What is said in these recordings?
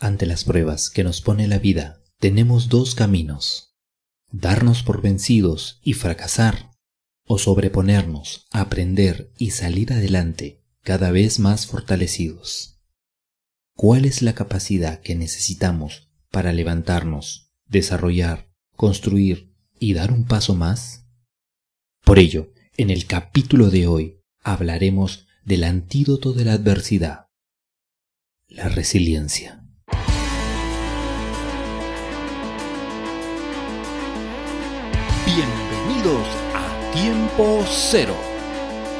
Ante las pruebas que nos pone la vida, tenemos dos caminos. Darnos por vencidos y fracasar, o sobreponernos, aprender y salir adelante cada vez más fortalecidos. ¿Cuál es la capacidad que necesitamos para levantarnos, desarrollar, construir y dar un paso más? Por ello, en el capítulo de hoy hablaremos del antídoto de la adversidad, la resiliencia. Bienvenidos a Tiempo Cero.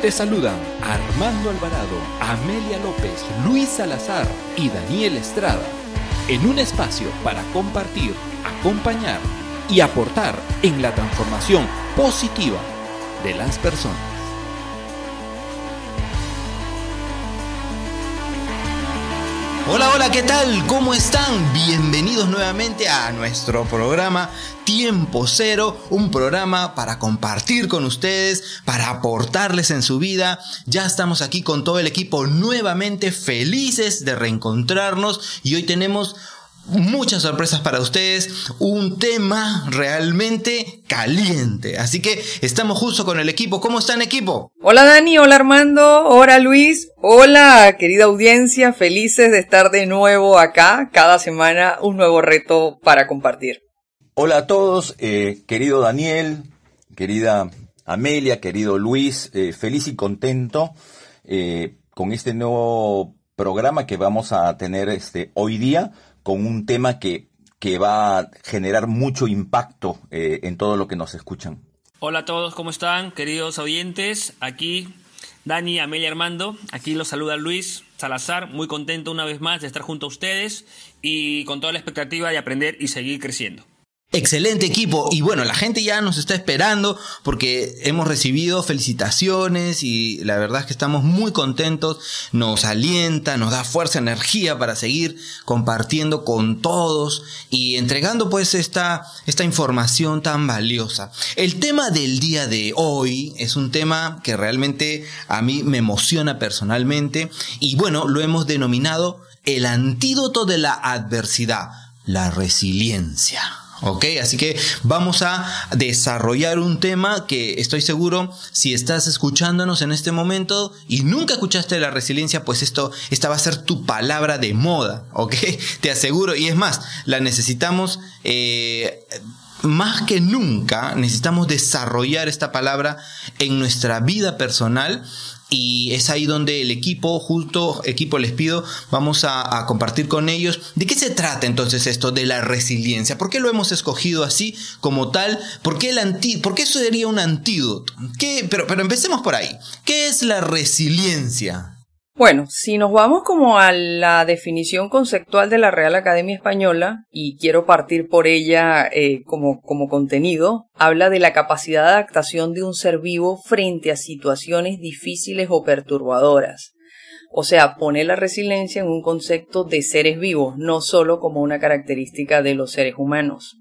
Te saludan Armando Alvarado, Amelia López, Luis Salazar y Daniel Estrada en un espacio para compartir, acompañar y aportar en la transformación positiva de las personas. Hola, hola, ¿qué tal? ¿Cómo están? Bienvenidos nuevamente a nuestro programa Tiempo Cero, un programa para compartir con ustedes, para aportarles en su vida. Ya estamos aquí con todo el equipo nuevamente felices de reencontrarnos y hoy tenemos muchas sorpresas para ustedes, un tema realmente caliente. Así que estamos justo con el equipo. ¿Cómo están equipo? Hola Dani, hola Armando, hola Luis, hola querida audiencia, felices de estar de nuevo acá, cada semana un nuevo reto para compartir. Hola a todos, eh, querido Daniel, querida Amelia, querido Luis, eh, feliz y contento eh, con este nuevo programa que vamos a tener este hoy día con un tema que, que va a generar mucho impacto eh, en todo lo que nos escuchan. Hola a todos, ¿cómo están, queridos oyentes? Aquí Dani, Amelia Armando, aquí los saluda Luis Salazar, muy contento una vez más de estar junto a ustedes y con toda la expectativa de aprender y seguir creciendo. Excelente equipo. Y bueno, la gente ya nos está esperando porque hemos recibido felicitaciones y la verdad es que estamos muy contentos. Nos alienta, nos da fuerza, energía para seguir compartiendo con todos y entregando pues esta, esta información tan valiosa. El tema del día de hoy es un tema que realmente a mí me emociona personalmente y bueno, lo hemos denominado el antídoto de la adversidad, la resiliencia. ¿Ok? Así que vamos a desarrollar un tema que estoy seguro, si estás escuchándonos en este momento y nunca escuchaste la resiliencia, pues esto, esta va a ser tu palabra de moda, ¿ok? Te aseguro. Y es más, la necesitamos... Eh, más que nunca necesitamos desarrollar esta palabra en nuestra vida personal y es ahí donde el equipo, justo equipo les pido, vamos a, compartir con ellos de qué se trata entonces esto de la resiliencia, por qué lo hemos escogido así como tal, por qué, el anti, por qué eso sería un antídoto, ¿Qué? Pero, pero empecemos por ahí, ¿qué es la resiliencia? Bueno, si nos vamos como a la definición conceptual de la Real Academia Española, y quiero partir por ella eh, como, como contenido, habla de la capacidad de adaptación de un ser vivo frente a situaciones difíciles o perturbadoras. O sea, pone la resiliencia en un concepto de seres vivos, no solo como una característica de los seres humanos.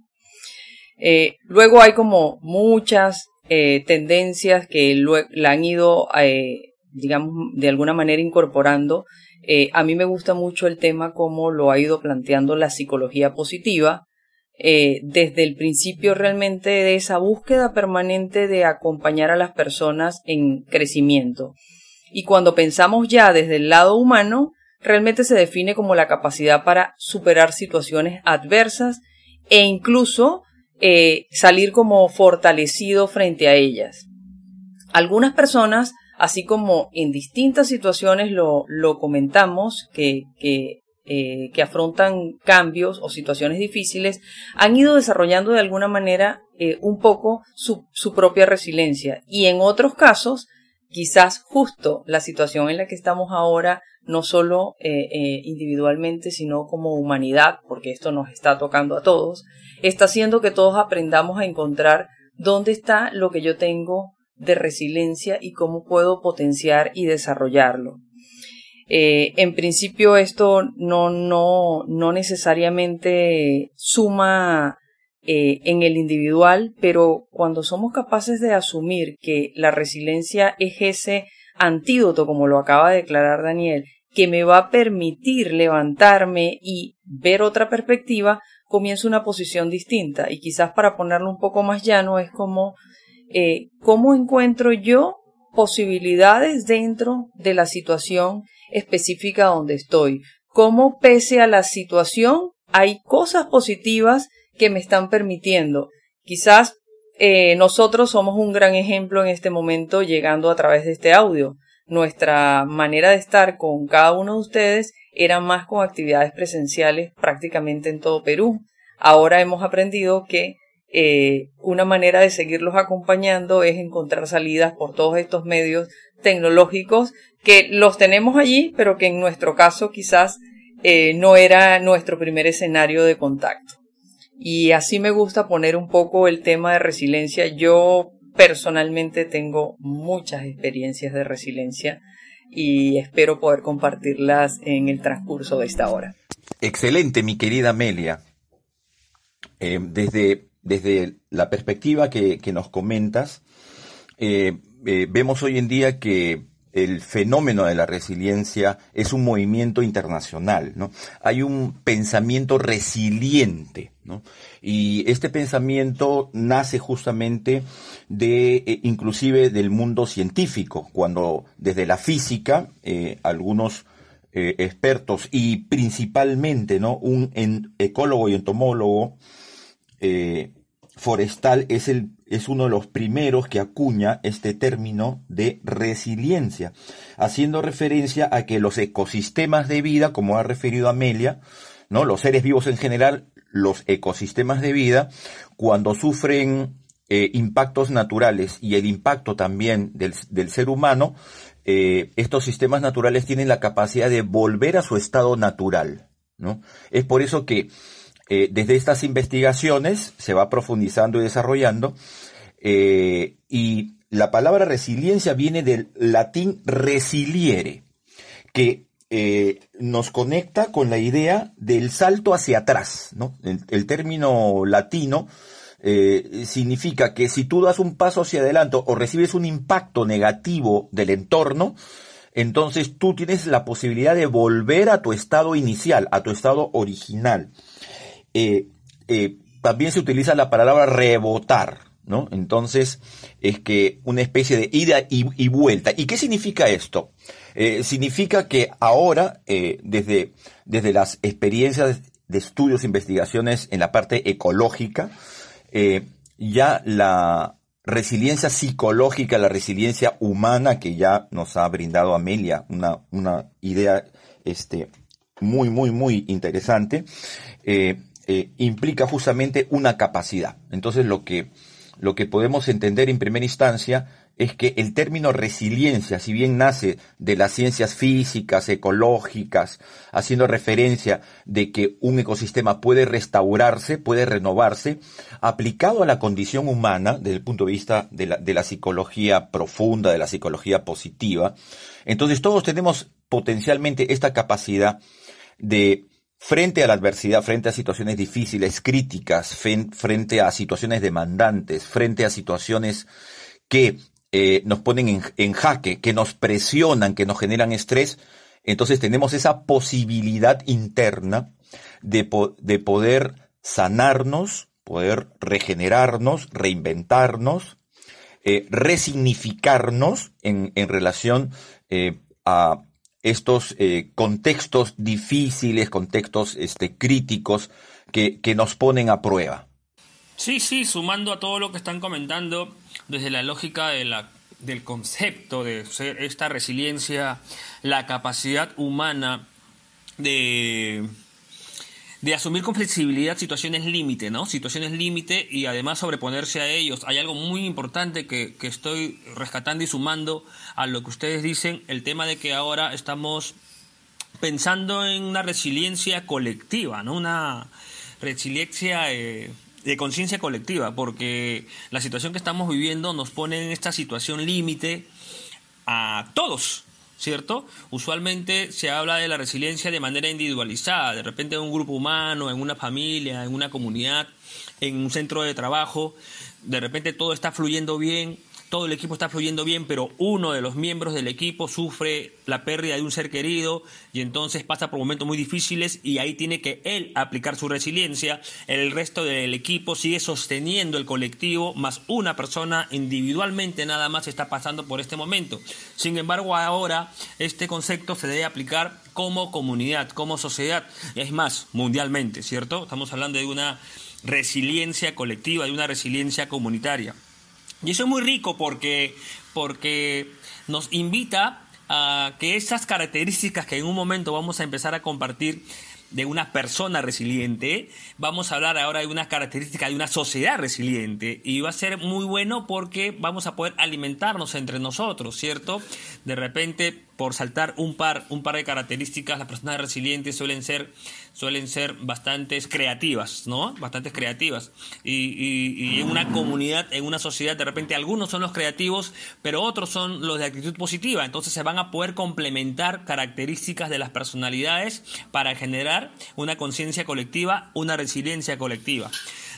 Eh, luego hay como muchas eh, tendencias que la han ido digamos, de alguna manera incorporando. Eh, a mí me gusta mucho el tema como lo ha ido planteando la psicología positiva, eh, desde el principio realmente de esa búsqueda permanente de acompañar a las personas en crecimiento. Y cuando pensamos ya desde el lado humano, realmente se define como la capacidad para superar situaciones adversas e incluso eh, salir como fortalecido frente a ellas. Algunas personas así como en distintas situaciones lo, comentamos, eh, que, afrontan cambios o situaciones difíciles, han ido desarrollando de alguna manera eh, un poco su, su propia resiliencia. Y en otros casos, quizás justo la situación en la que estamos ahora, no solo eh, individualmente, sino como humanidad, porque esto nos está tocando a todos, está haciendo que todos aprendamos a encontrar dónde está lo que yo tengo de resiliencia y cómo puedo potenciar y desarrollarlo. Eh, en principio esto no, no, no necesariamente suma eh, en el individual, pero cuando somos capaces de asumir que la resiliencia es ese antídoto, como lo acaba de declarar Daniel, que me va a permitir levantarme y ver otra perspectiva, comienzo una posición distinta. Y quizás para ponerlo un poco más llano es como, eh, ¿cómo encuentro yo posibilidades dentro de la situación específica donde estoy? ¿Cómo pese a la situación hay cosas positivas que me están permitiendo? Quizás eh, nosotros somos un gran ejemplo en este momento llegando a través de este audio. Nuestra manera de estar con cada uno de ustedes era más con actividades presenciales prácticamente en todo Perú. Ahora hemos aprendido que eh, una manera de seguirlos acompañando es encontrar salidas por todos estos medios tecnológicos que los tenemos allí, pero que en nuestro caso quizás eh, no era nuestro primer escenario de contacto. Y así me gusta poner un poco el tema de resiliencia. Yo personalmente tengo muchas experiencias de resiliencia y espero poder compartirlas en el transcurso de esta hora. Excelente, mi querida Amelia. Eh, desde, desde la perspectiva que, nos comentas, eh, eh, vemos hoy en día que el fenómeno de la resiliencia es un movimiento internacional, ¿no? Hay un pensamiento resiliente, ¿no? Y este pensamiento nace justamente de, eh, inclusive del mundo científico, cuando desde la física, algunos expertos y principalmente, ¿no? Un ecólogo y entomólogo, forestal es, el, es uno de los primeros que acuña este término de resiliencia, haciendo referencia a que los ecosistemas de vida, como ha referido Amelia, ¿no? los seres vivos en general, los ecosistemas de vida, cuando sufren eh, impactos naturales y el impacto también del, ser humano, eh, estos sistemas naturales tienen la capacidad de volver a su estado natural. ¿no? Es por eso que eh, desde estas investigaciones se va profundizando y desarrollando eh, y la palabra resiliencia viene del latín resiliere, que eh, nos conecta con la idea del salto hacia atrás. ¿no? El, término latino significa que si tú das un paso hacia adelante o recibes un impacto negativo del entorno, entonces tú tienes la posibilidad de volver a tu estado inicial, a tu estado original. Eh, eh, también se utiliza la palabra rebotar, ¿no? Entonces, es que una especie de ida y, vuelta. ¿Y qué significa esto? Eh, significa que ahora, desde, desde las experiencias de estudios investigaciones en la parte ecológica, ya la resiliencia psicológica, la resiliencia humana que ya nos ha brindado Amelia, una, una idea este, muy, muy, muy interesante, implica justamente una capacidad. Entonces lo que, lo que podemos entender en primera instancia es que el término resiliencia, si bien nace de las ciencias físicas, ecológicas, haciendo referencia de que un ecosistema puede restaurarse, puede renovarse, aplicado a la condición humana, desde el punto de vista de la, de la psicología profunda, de la psicología positiva, entonces todos tenemos potencialmente esta capacidad de frente a la adversidad, frente a situaciones difíciles, críticas, frente a situaciones demandantes, frente a situaciones que eh, nos ponen en, jaque, que nos presionan, que nos generan estrés, entonces tenemos esa posibilidad interna de, de poder sanarnos, poder regenerarnos, reinventarnos, eh, resignificarnos en, relación eh, a estos eh, contextos difíciles, contextos este, críticos que, que nos ponen a prueba. Sí, sí, sumando a todo lo que están comentando, desde la lógica de la, del concepto de esta resiliencia, la capacidad humana de de asumir con flexibilidad situaciones límite, ¿no? Situaciones límite y además sobreponerse a ellos. Hay algo muy importante que, que estoy rescatando y sumando a lo que ustedes dicen, el tema de que ahora estamos pensando en una resiliencia colectiva, ¿no? Una resiliencia eh, de conciencia colectiva, porque la situación que estamos viviendo nos pone en esta situación límite a todos, ¿cierto? Usualmente se habla de la resiliencia de manera individualizada, de repente en un grupo humano, en una familia, en una comunidad, en un centro de trabajo, de repente todo está fluyendo bien, todo el equipo está fluyendo bien, pero uno de los miembros del equipo sufre la pérdida de un ser querido y entonces pasa por momentos muy difíciles y ahí tiene que él aplicar su resiliencia. El resto del equipo sigue sosteniendo el colectivo, más una persona individualmente nada más está pasando por este momento. Sin embargo, ahora este concepto se debe aplicar como comunidad, como sociedad, es más, mundialmente, ¿cierto? Estamos hablando de una resiliencia colectiva, de una resiliencia comunitaria. Y eso es muy rico porque, porque nos invita a que esas características que en un momento vamos a empezar a compartir de una persona resiliente, vamos a hablar ahora de unas características de una sociedad resiliente y va a ser muy bueno porque vamos a poder alimentarnos entre nosotros, ¿cierto? De repente, por saltar un par, un par de características, las personas resilientes suelen ser suelen ser bastantes creativas, ¿no? Bastantes creativas. Y, en una comunidad, en una sociedad, de repente algunos son los creativos, pero otros son los de actitud positiva. Entonces se van a poder complementar características de las personalidades para generar una conciencia colectiva, una resiliencia colectiva.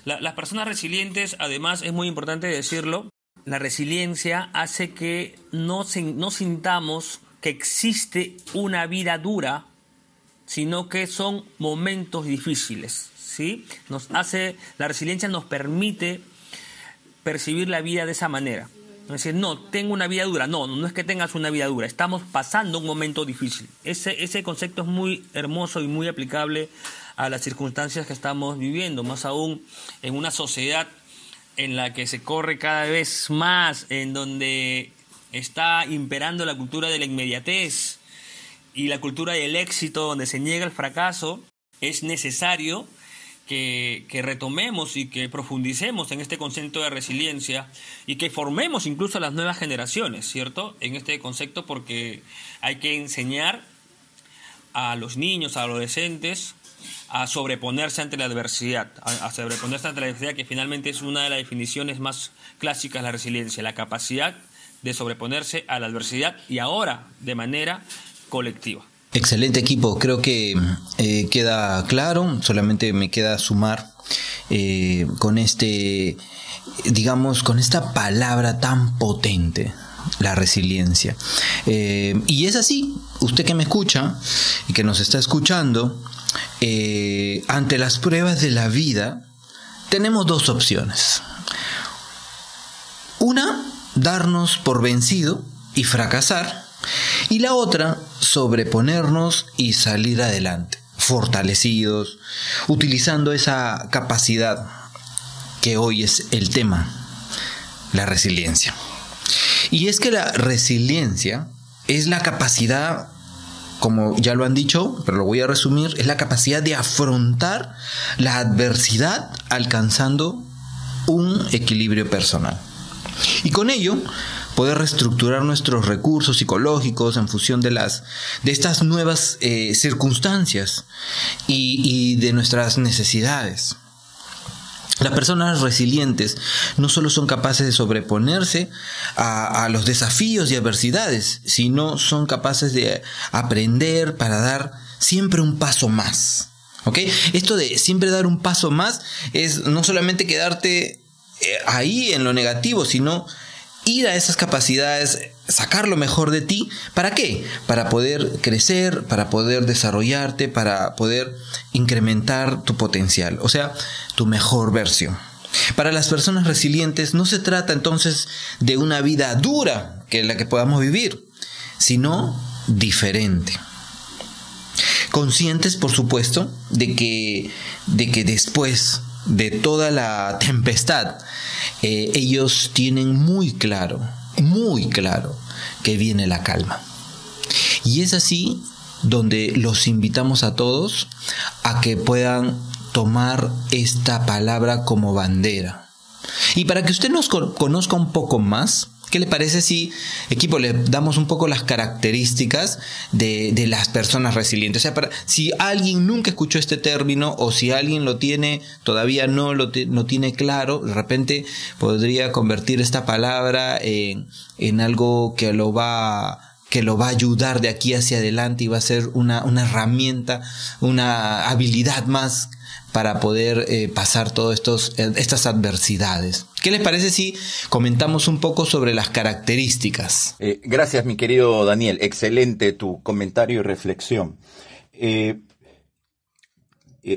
las personas resilientes, además, es muy importante decirlo, la resiliencia hace que no, no sintamos que existe una vida dura sino que son momentos difíciles, ¿sí? Nos hace, la resiliencia nos permite percibir la vida de esa manera. No decir, no, tengo una vida dura. No, no es que tengas una vida dura. Estamos pasando un momento difícil. Ese, ese concepto es muy hermoso y muy aplicable a las circunstancias que estamos viviendo, más aún en una sociedad en la que se corre cada vez más, en donde está imperando la cultura de la inmediatez, y la cultura del éxito donde se niega el fracaso, es necesario que, retomemos y que profundicemos en este concepto de resiliencia y que formemos incluso a las nuevas generaciones, ¿cierto? En este concepto porque hay que enseñar a los niños, a adolescentes, a sobreponerse ante la adversidad, a, a, sobreponerse ante la adversidad, que finalmente es una de las definiciones más clásicas de la resiliencia, la capacidad de sobreponerse a la adversidad y ahora de manera colectiva. Excelente equipo, creo que eh, queda claro, solamente me queda sumar eh, con este, digamos, con esta palabra tan potente, la resiliencia. Eh, y es así, usted que me escucha y que nos está escuchando, ante las pruebas de la vida, tenemos dos opciones. Una, darnos por vencido y fracasar y la otra, sobreponernos y salir adelante, fortalecidos, utilizando esa capacidad que hoy es el tema, la resiliencia. Y es que la resiliencia es la capacidad, como ya lo han dicho, pero lo voy a resumir, es la capacidad de afrontar la adversidad alcanzando un equilibrio personal. Y con ello poder reestructurar nuestros recursos psicológicos en función de las de estas nuevas eh, circunstancias y, de nuestras necesidades. Las personas resilientes no solo son capaces de sobreponerse a, los desafíos y adversidades, sino son capaces de aprender para dar siempre un paso más. ¿Ok? Esto de siempre dar un paso más es no solamente quedarte ahí en lo negativo, sino ir a esas capacidades, sacar lo mejor de ti. ¿Para qué? Para poder crecer, para poder desarrollarte, para poder incrementar tu potencial, o sea, tu mejor versión. Para las personas resilientes no se trata entonces de una vida dura que la que podamos vivir, sino diferente. Conscientes, por supuesto, de que, de que después de toda la tempestad, eh, ellos tienen muy claro, muy claro, que viene la calma. Y es así donde los invitamos a todos a que puedan tomar esta palabra como bandera. Y para que usted nos conozca un poco más, ¿Qué le parece si, equipo, le damos un poco las características de, las personas resilientes? O sea, para, si alguien nunca escuchó este término o si alguien lo tiene, todavía no lo no tiene claro, de repente podría convertir esta palabra en, en algo que lo va que lo va a ayudar de aquí hacia adelante y va a ser una, una herramienta, una habilidad más para poder eh, pasar todas eh, estas adversidades. ¿Qué les parece si comentamos un poco sobre las características? Eh, gracias, mi querido Daniel. Excelente tu comentario y reflexión.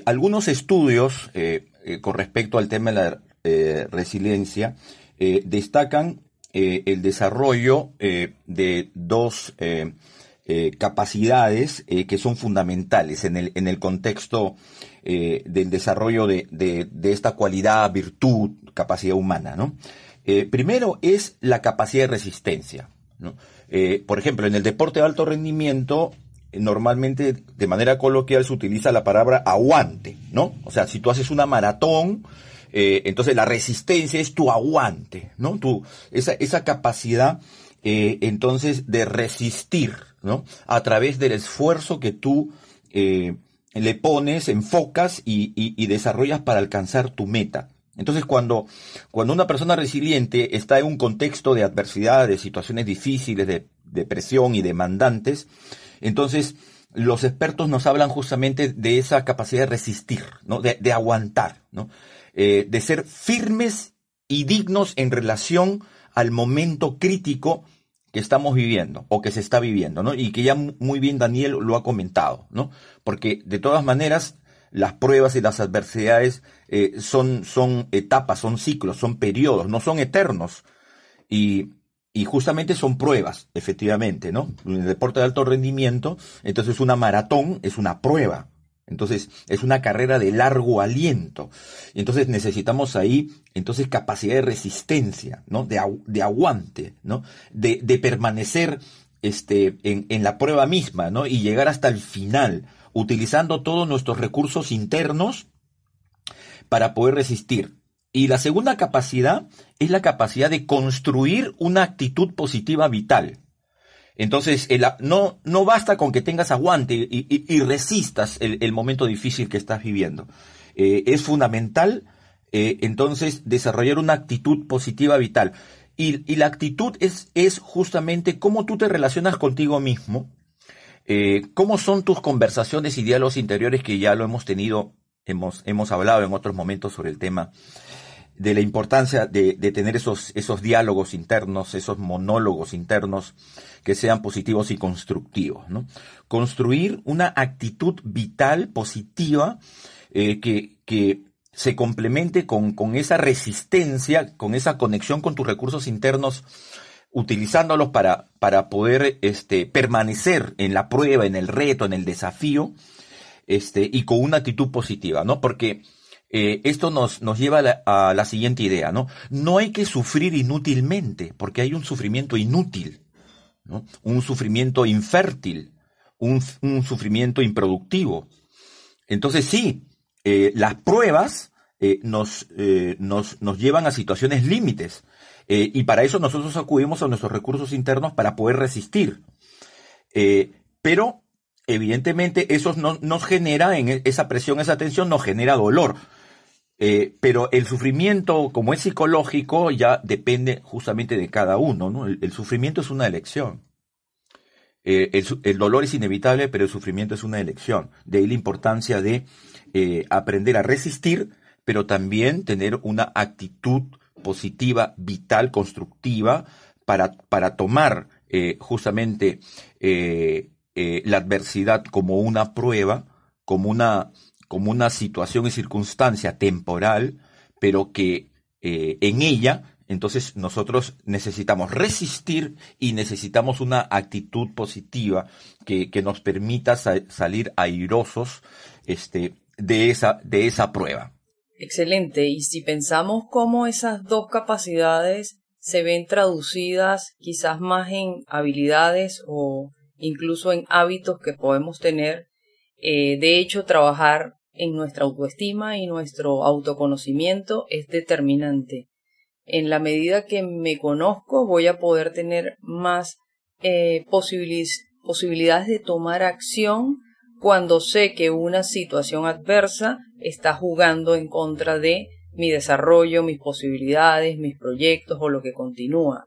algunos estudios con respecto al tema de la resiliencia destacan el desarrollo de dos capacidades que son fundamentales en el, en el contexto eh, del desarrollo de, de, esta cualidad, virtud, capacidad humana, ¿no? Eh, primero es la capacidad de resistencia, ¿no? Eh, por ejemplo, en el deporte de alto rendimiento, normalmente de manera coloquial se utiliza la palabra aguante, ¿no? O sea, si tú haces una maratón, entonces la resistencia es tu aguante, ¿no? Tu, esa, esa capacidad, entonces, de resistir, ¿no? A través del esfuerzo que tú le pones, enfocas y, desarrollas para alcanzar tu meta. Entonces, cuando, cuando una persona resiliente está en un contexto de adversidad, de situaciones difíciles, de, presión y demandantes, entonces los expertos nos hablan justamente de esa capacidad de resistir, ¿no? de, aguantar, ¿no? Eh, de ser firmes y dignos en relación al momento crítico que estamos viviendo o que se está viviendo, ¿no? Y que ya muy bien Daniel lo ha comentado, ¿no? Porque de todas maneras las pruebas y las adversidades eh, son, son etapas, son ciclos, son periodos, no son eternos. Y, y justamente son pruebas, efectivamente, ¿no? En el deporte de alto rendimiento, entonces una maratón es una prueba, entonces, es una carrera de largo aliento. Y entonces necesitamos ahí, entonces, capacidad de resistencia, ¿no? De, de aguante, ¿no? De, de permanecer este, en, en, la prueba misma, ¿no? Y llegar hasta el final, utilizando todos nuestros recursos internos para poder resistir. Y la segunda capacidad es la capacidad de construir una actitud positiva vital. Entonces, no, no basta con que tengas aguante y, resistas el, momento difícil que estás viviendo. Eh, es fundamental, eh, entonces, desarrollar una actitud positiva vital. Y, la actitud es, es justamente cómo tú te relacionas contigo mismo, eh, cómo son tus conversaciones y diálogos interiores que ya lo hemos tenido, hemos, hemos hablado en otros momentos sobre el tema de la importancia de, de, tener esos, esos diálogos internos, esos monólogos internos que sean positivos y constructivos. ¿no? Construir una actitud vital positiva eh, que, que se complemente con, con esa resistencia, con esa conexión con tus recursos internos utilizándolos para, para poder este, permanecer en la prueba, en el reto, en el desafío, este, y con una actitud positiva, ¿no? Porque eh, esto nos, nos lleva a la, siguiente idea, ¿no? No hay que sufrir inútilmente, porque hay un sufrimiento inútil, ¿no? Un sufrimiento infértil, un, sufrimiento improductivo. Entonces sí, eh, las pruebas eh, nos, nos, nos, llevan a situaciones límites, y para eso nosotros acudimos a nuestros recursos internos para poder resistir. pero evidentemente eso no, nos genera, en esa presión, esa tensión nos genera dolor. Eh, pero el sufrimiento, como es psicológico, ya depende justamente de cada uno. ¿no? El, sufrimiento es una elección. Eh, el, dolor es inevitable, pero el sufrimiento es una elección. De ahí la importancia de eh, aprender a resistir, pero también tener una actitud positiva, vital, constructiva, para, para tomar justamente la adversidad como una prueba, como una como una situación y circunstancia temporal, pero que eh, en ella entonces nosotros necesitamos resistir y necesitamos una actitud positiva que, nos permita salir airosos este, de, esa, de esa prueba. Excelente. Y si pensamos cómo esas dos capacidades se ven traducidas quizás más en habilidades o incluso en hábitos que podemos tener, eh, de hecho trabajar en nuestra autoestima y nuestro autoconocimiento es determinante. En la medida que me conozco voy a poder tener más eh, posibilidades de tomar acción cuando sé que una situación adversa está jugando en contra de mi desarrollo, mis posibilidades, mis proyectos o lo que continúa.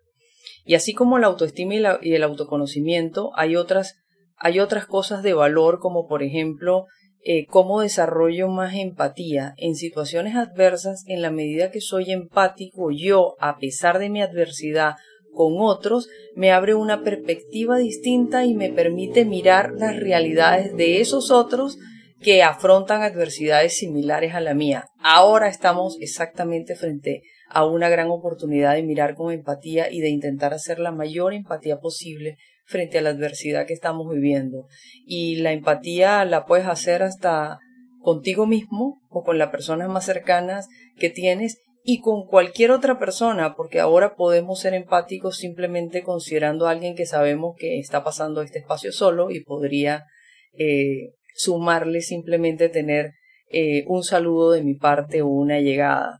Y así como la autoestima y, y el autoconocimiento, hay otras, hay otras cosas de valor como por ejemplo eh, cómo desarrollo más empatía en situaciones adversas en la medida que soy empático yo, a pesar de mi adversidad con otros, me abre una perspectiva distinta y me permite mirar las realidades de esos otros que afrontan adversidades similares a la mía. Ahora estamos exactamente frente a una gran oportunidad de mirar con empatía y de intentar hacer la mayor empatía posible frente a la adversidad que estamos viviendo. Y la empatía la puedes hacer hasta contigo mismo o con las personas más cercanas que tienes y con cualquier otra persona, porque ahora podemos ser empáticos simplemente considerando a alguien que sabemos que está pasando este espacio solo y podría eh, sumarle simplemente tener eh, un saludo de mi parte o una llegada.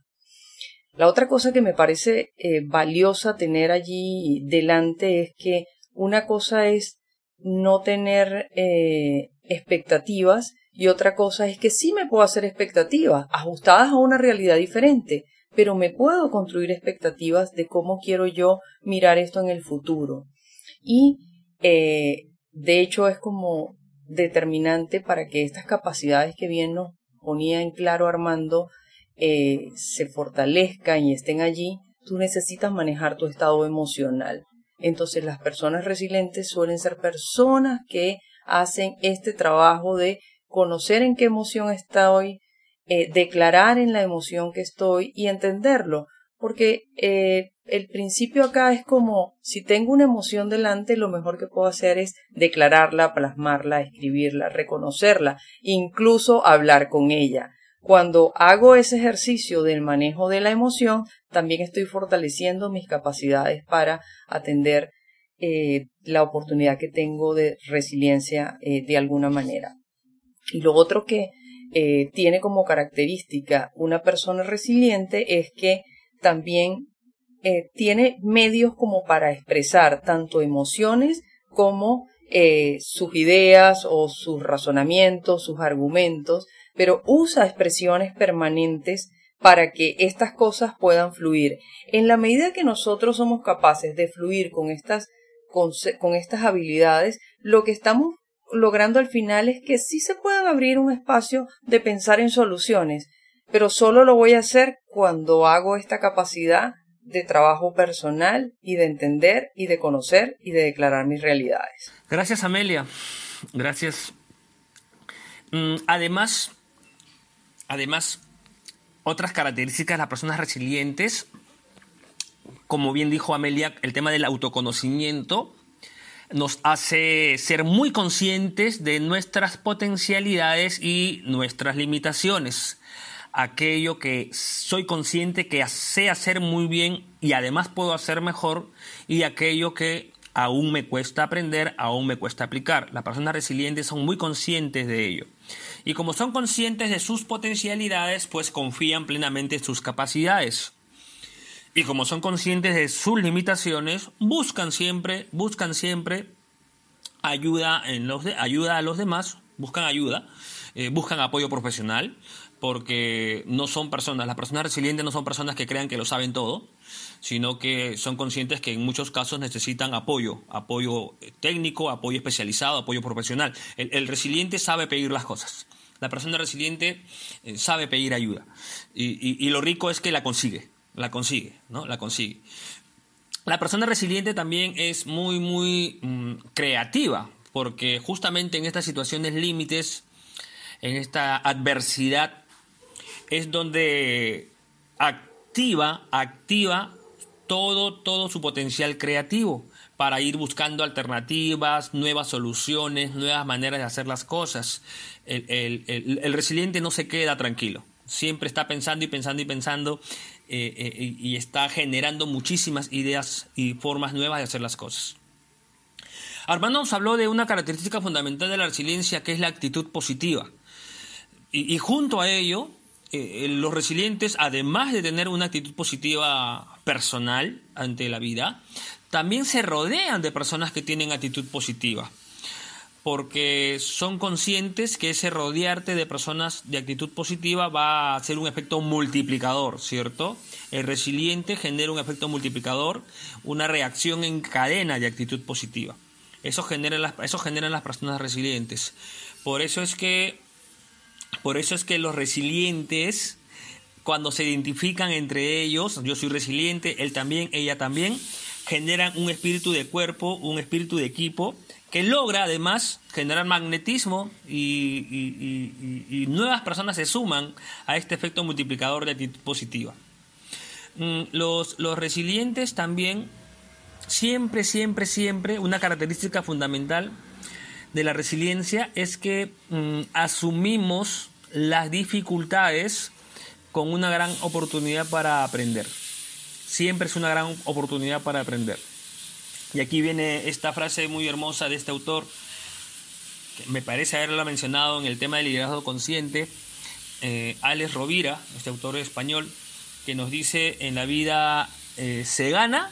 La otra cosa que me parece eh, valiosa tener allí delante es que una cosa es no tener eh, expectativas y otra cosa es que sí me puedo hacer expectativas ajustadas a una realidad diferente, pero me puedo construir expectativas de cómo quiero yo mirar esto en el futuro. Y de hecho es como determinante para que estas capacidades que bien nos ponía en claro Armando eh, se fortalezcan y estén allí, tú necesitas manejar tu estado emocional. Entonces las personas resilientes suelen ser personas que hacen este trabajo de conocer en qué emoción estoy, eh, declarar en la emoción que estoy y entenderlo. Porque eh, el principio acá es como si tengo una emoción delante, lo mejor que puedo hacer es declararla, plasmarla, escribirla, reconocerla, incluso hablar con ella. Cuando hago ese ejercicio del manejo de la emoción, también estoy fortaleciendo mis capacidades para atender eh, la oportunidad que tengo de resiliencia eh, de alguna manera. Y lo otro que eh, tiene como característica una persona resiliente es que también tiene medios como para expresar tanto emociones como sus ideas o sus razonamientos, sus argumentos, pero usa expresiones permanentes para que estas cosas puedan fluir. En la medida que nosotros somos capaces de fluir con estas, con, con estas habilidades, lo que estamos logrando al final es que sí se pueda abrir un espacio de pensar en soluciones, pero solo lo voy a hacer cuando hago esta capacidad de trabajo personal y de entender y de conocer y de declarar mis realidades. Gracias Amelia, gracias. Mm, además, además, otras características de las personas resilientes, como bien dijo Amelia, el tema del autoconocimiento nos hace ser muy conscientes de nuestras potencialidades y nuestras limitaciones aquello que soy consciente que sé hacer muy bien y además puedo hacer mejor y aquello que aún me cuesta aprender, aún me cuesta aplicar. Las personas resilientes son muy conscientes de ello. Y como son conscientes de sus potencialidades, pues confían plenamente en sus capacidades. Y como son conscientes de sus limitaciones, buscan siempre, buscan siempre ayuda, en los ayuda a los demás, buscan ayuda, eh, buscan apoyo profesional, porque no son personas, las personas resilientes no son personas que crean que lo saben todo, sino que son conscientes que en muchos casos necesitan apoyo, apoyo técnico, apoyo especializado, apoyo profesional. El, resiliente sabe pedir las cosas. La persona resiliente eh, sabe pedir ayuda. Y, lo rico es que la consigue, la consigue, ¿no? La consigue. La persona resiliente también es muy, muy mm, creativa, porque justamente en estas situaciones límites, en esta adversidad, es donde activa, activa todo, todo su potencial creativo para ir buscando alternativas, nuevas soluciones, nuevas maneras de hacer las cosas. El, resiliente no se queda tranquilo, siempre está pensando y pensando y pensando eh, eh, y está generando muchísimas ideas y formas nuevas de hacer las cosas. Armando nos habló de una característica fundamental de la resiliencia que es la actitud positiva. y junto a ello, eh, los resilientes, además de tener una actitud positiva personal ante la vida, también se rodean de personas que tienen actitud positiva, porque son conscientes que ese rodearte de personas de actitud positiva va a ser un efecto multiplicador, ¿cierto? El resiliente genera un efecto multiplicador, una reacción en cadena de actitud positiva. Eso genera las, eso generan las personas resilientes. Por eso es que Por eso es que los resilientes, cuando se identifican entre ellos, yo soy resiliente, él también, ella también, generan un espíritu de cuerpo, un espíritu de equipo, que logra además generar magnetismo y, nuevas personas se suman a este efecto multiplicador de actitud positiva. Mm, los, los resilientes también, siempre, siempre, siempre, una característica fundamental de la resiliencia es que mm, asumimos las dificultades con una gran oportunidad para aprender. Siempre es una gran oportunidad para aprender. Y aquí viene esta frase muy hermosa de este autor, que me parece haberla mencionado en el tema del liderazgo consciente, eh, Alex Rovira, este autor español, que nos dice, en la vida eh, se gana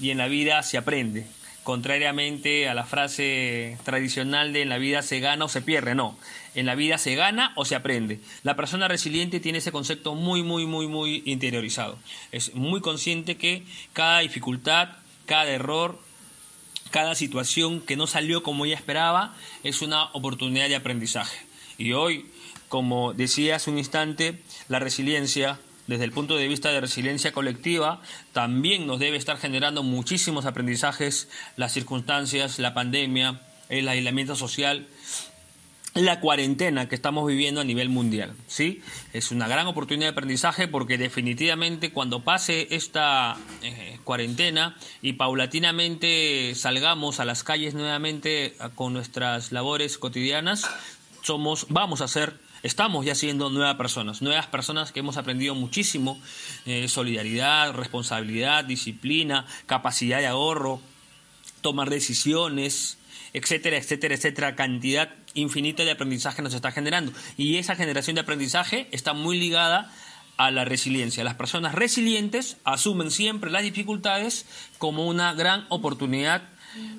y en la vida se aprende contrariamente a la frase tradicional de en la vida se gana o se pierde, no, en la vida se gana o se aprende. La persona resiliente tiene ese concepto muy, muy, muy, muy interiorizado. Es muy consciente que cada dificultad, cada error, cada situación que no salió como ella esperaba es una oportunidad de aprendizaje. Y hoy, como decía hace un instante, la resiliencia desde el punto de vista de resiliencia colectiva, también nos debe estar generando muchísimos aprendizajes, las circunstancias, la pandemia, el aislamiento social, la cuarentena que estamos viviendo a nivel mundial. ¿sí? Es una gran oportunidad de aprendizaje porque definitivamente cuando pase esta eh, cuarentena y paulatinamente salgamos a las calles nuevamente con nuestras labores cotidianas, somos, vamos a ser estamos ya siendo nuevas personas, nuevas personas que hemos aprendido muchísimo, eh, solidaridad, responsabilidad, disciplina, capacidad de ahorro, tomar decisiones, etcétera, etcétera, etcétera, cantidad infinita de aprendizaje nos está generando. Y esa generación de aprendizaje está muy ligada a la resiliencia. Las personas resilientes asumen siempre las dificultades como una gran oportunidad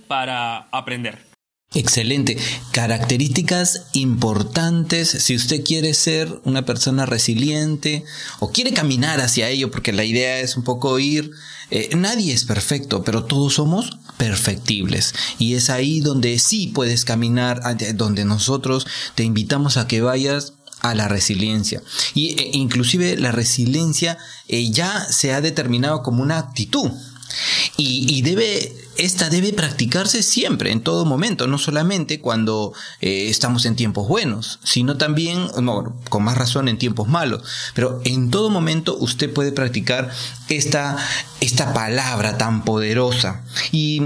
para aprender. Excelente. Características importantes si usted quiere ser una persona resiliente o quiere caminar hacia ello, porque la idea es un poco ir. Eh, nadie es perfecto, pero todos somos perfectibles. Y es ahí donde sí puedes caminar, donde nosotros te invitamos a que vayas a la resiliencia. Y e, inclusive la resiliencia eh, ya se ha determinado como una actitud. Y, debe, esta debe practicarse siempre, en todo momento, no solamente cuando eh, estamos en tiempos buenos, sino también, con más razón en tiempos malos. Pero en todo momento usted puede practicar esta, esta palabra tan poderosa. Y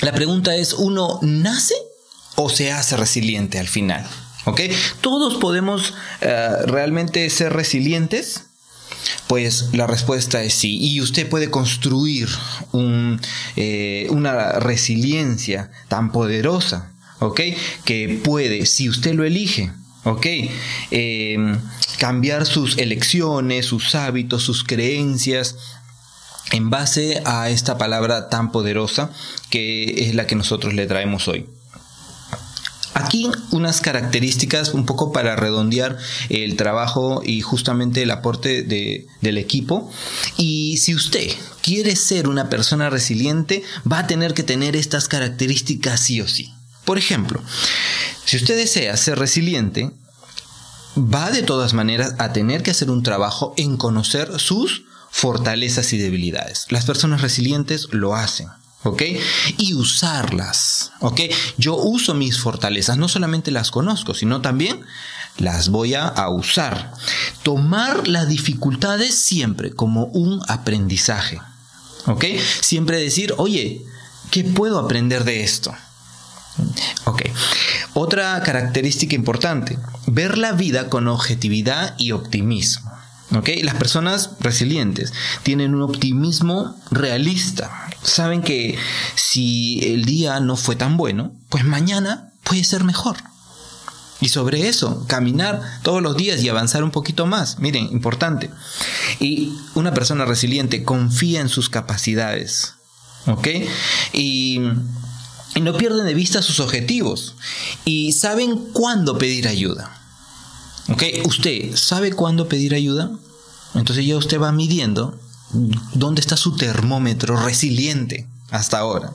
la pregunta es, ¿uno nace o se hace resiliente al final? ¿Ok? Todos podemos eh, realmente ser resilientes pues la respuesta es sí. Y usted puede construir eh, una resiliencia tan poderosa, ¿ok? Que puede, si usted lo elige, ¿ok? Eh, cambiar sus elecciones, sus hábitos, sus creencias, en base a esta palabra tan poderosa que es la que nosotros le traemos hoy. Aquí unas características un poco para redondear el trabajo y justamente el aporte del equipo. Y si usted quiere ser una persona resiliente, va a tener que tener estas características sí o sí. Por ejemplo, si usted desea ser resiliente, va de todas maneras a tener que hacer un trabajo en conocer sus fortalezas y debilidades. Las personas resilientes lo hacen. Y usarlas. Yo uso mis fortalezas, no solamente las conozco, sino también las voy a, usar. Tomar las dificultades siempre como un aprendizaje. Siempre decir, oye, ¿qué puedo aprender de esto? Otra característica importante, ver la vida con objetividad y optimismo. Las personas resilientes tienen un optimismo realista. Saben que si el día no fue tan bueno, pues mañana puede ser mejor. Y sobre eso, caminar todos los días y avanzar un poquito más. Miren, importante. Y una persona resiliente confía en sus capacidades. ¿Ok? Y, y no pierden de vista sus objetivos. Y saben cuándo pedir ayuda. ¿Ok? ¿Usted sabe cuándo pedir ayuda? Entonces ya usted va midiendo dónde está su termómetro resiliente hasta ahora.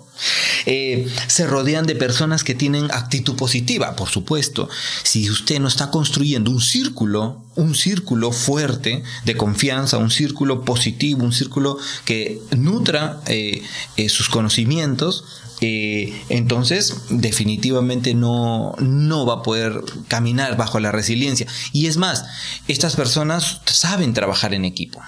Eh, se rodean de personas que tienen actitud positiva, por supuesto. Si usted no está construyendo un círculo, un círculo fuerte de confianza, un círculo positivo, un círculo que nutra eh, eh, sus conocimientos, entonces definitivamente no, no va a poder caminar bajo la resiliencia. Y es más, estas personas saben trabajar en equipo.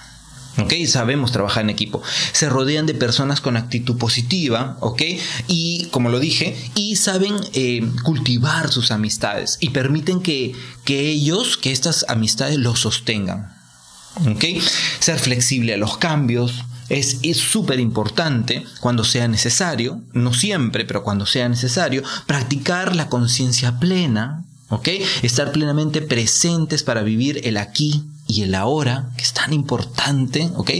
¿ok? Sabemos trabajar en equipo. Se rodean de personas con actitud positiva, ¿ok? Y, como lo dije, y saben eh, cultivar sus amistades y permiten que, que ellos, que estas amistades los sostengan, ¿ok? Ser flexible a los cambios, es súper importante cuando sea necesario, no siempre, pero cuando sea necesario, practicar la conciencia plena, ¿ok? Estar plenamente presentes para vivir el aquí y el ahora, que es tan importante, ¿ok?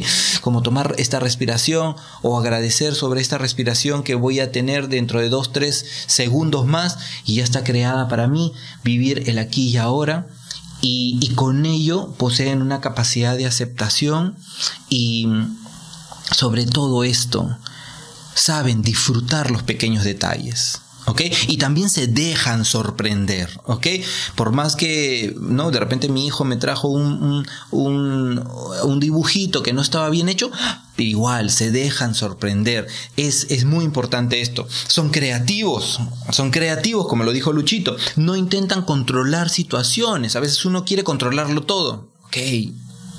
Como tomar esta respiración o agradecer sobre esta respiración que voy a tener dentro de dos, tres segundos más y ya está creada para mí, vivir el aquí y ahora. Y, y con ello poseen una capacidad de aceptación y sobre todo esto, saben disfrutar los pequeños detalles. ¿ok? Y también se dejan sorprender, ¿ok? Por más que, ¿no? De repente mi hijo me trajo un, un, un, dibujito que no estaba bien hecho, igual se dejan sorprender. Es, es muy importante esto. Son creativos, son creativos, como lo dijo Luchito. No intentan controlar situaciones. A veces uno quiere controlarlo todo. Ok,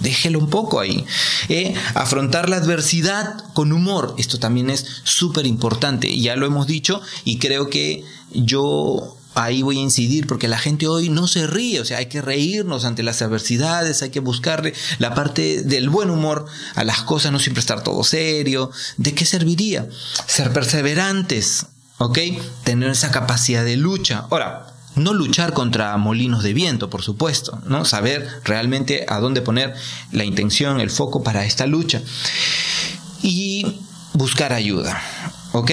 déjelo un poco ahí. Eh, afrontar la adversidad con humor, esto también es súper importante, ya lo hemos dicho y creo que yo ahí voy a incidir porque la gente hoy no se ríe, o sea, hay que reírnos ante las adversidades, hay que buscarle la parte del buen humor a las cosas, no siempre estar todo serio. ¿De qué serviría? Ser perseverantes, ¿ok? Tener esa capacidad de lucha. Ahora, no luchar contra molinos de viento, por supuesto, ¿no? Saber realmente a dónde poner la intención, el foco para esta lucha. Y buscar ayuda. ¿Ok?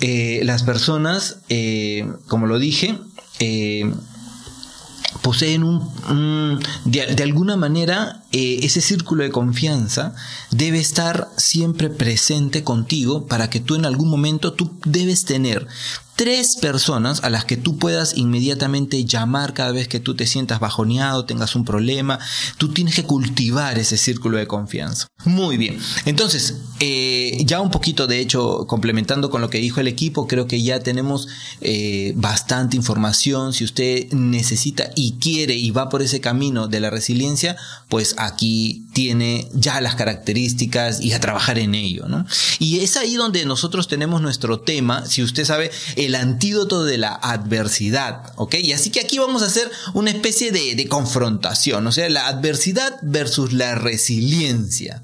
Eh, las personas, eh, como lo dije, eh, poseen un, de, alguna manera ese círculo de confianza debe estar siempre presente contigo para que tú en algún momento tú debes tener tres personas a las que tú puedas inmediatamente llamar cada vez que tú te sientas bajoneado, tengas un problema. Tú tienes que cultivar ese círculo de confianza. Muy bien. Entonces, eh, ya un poquito, de hecho, complementando con lo que dijo el equipo, creo que ya tenemos eh, bastante información. Si usted necesita y quiere y va por ese camino de la resiliencia, pues aquí tiene ya las características y a trabajar en ello. ¿no? Y es ahí donde nosotros tenemos nuestro tema. Si usted sabe, el antídoto de la adversidad, ¿ok? Y así que aquí vamos a hacer una especie de, confrontación, o sea, la adversidad versus la resiliencia.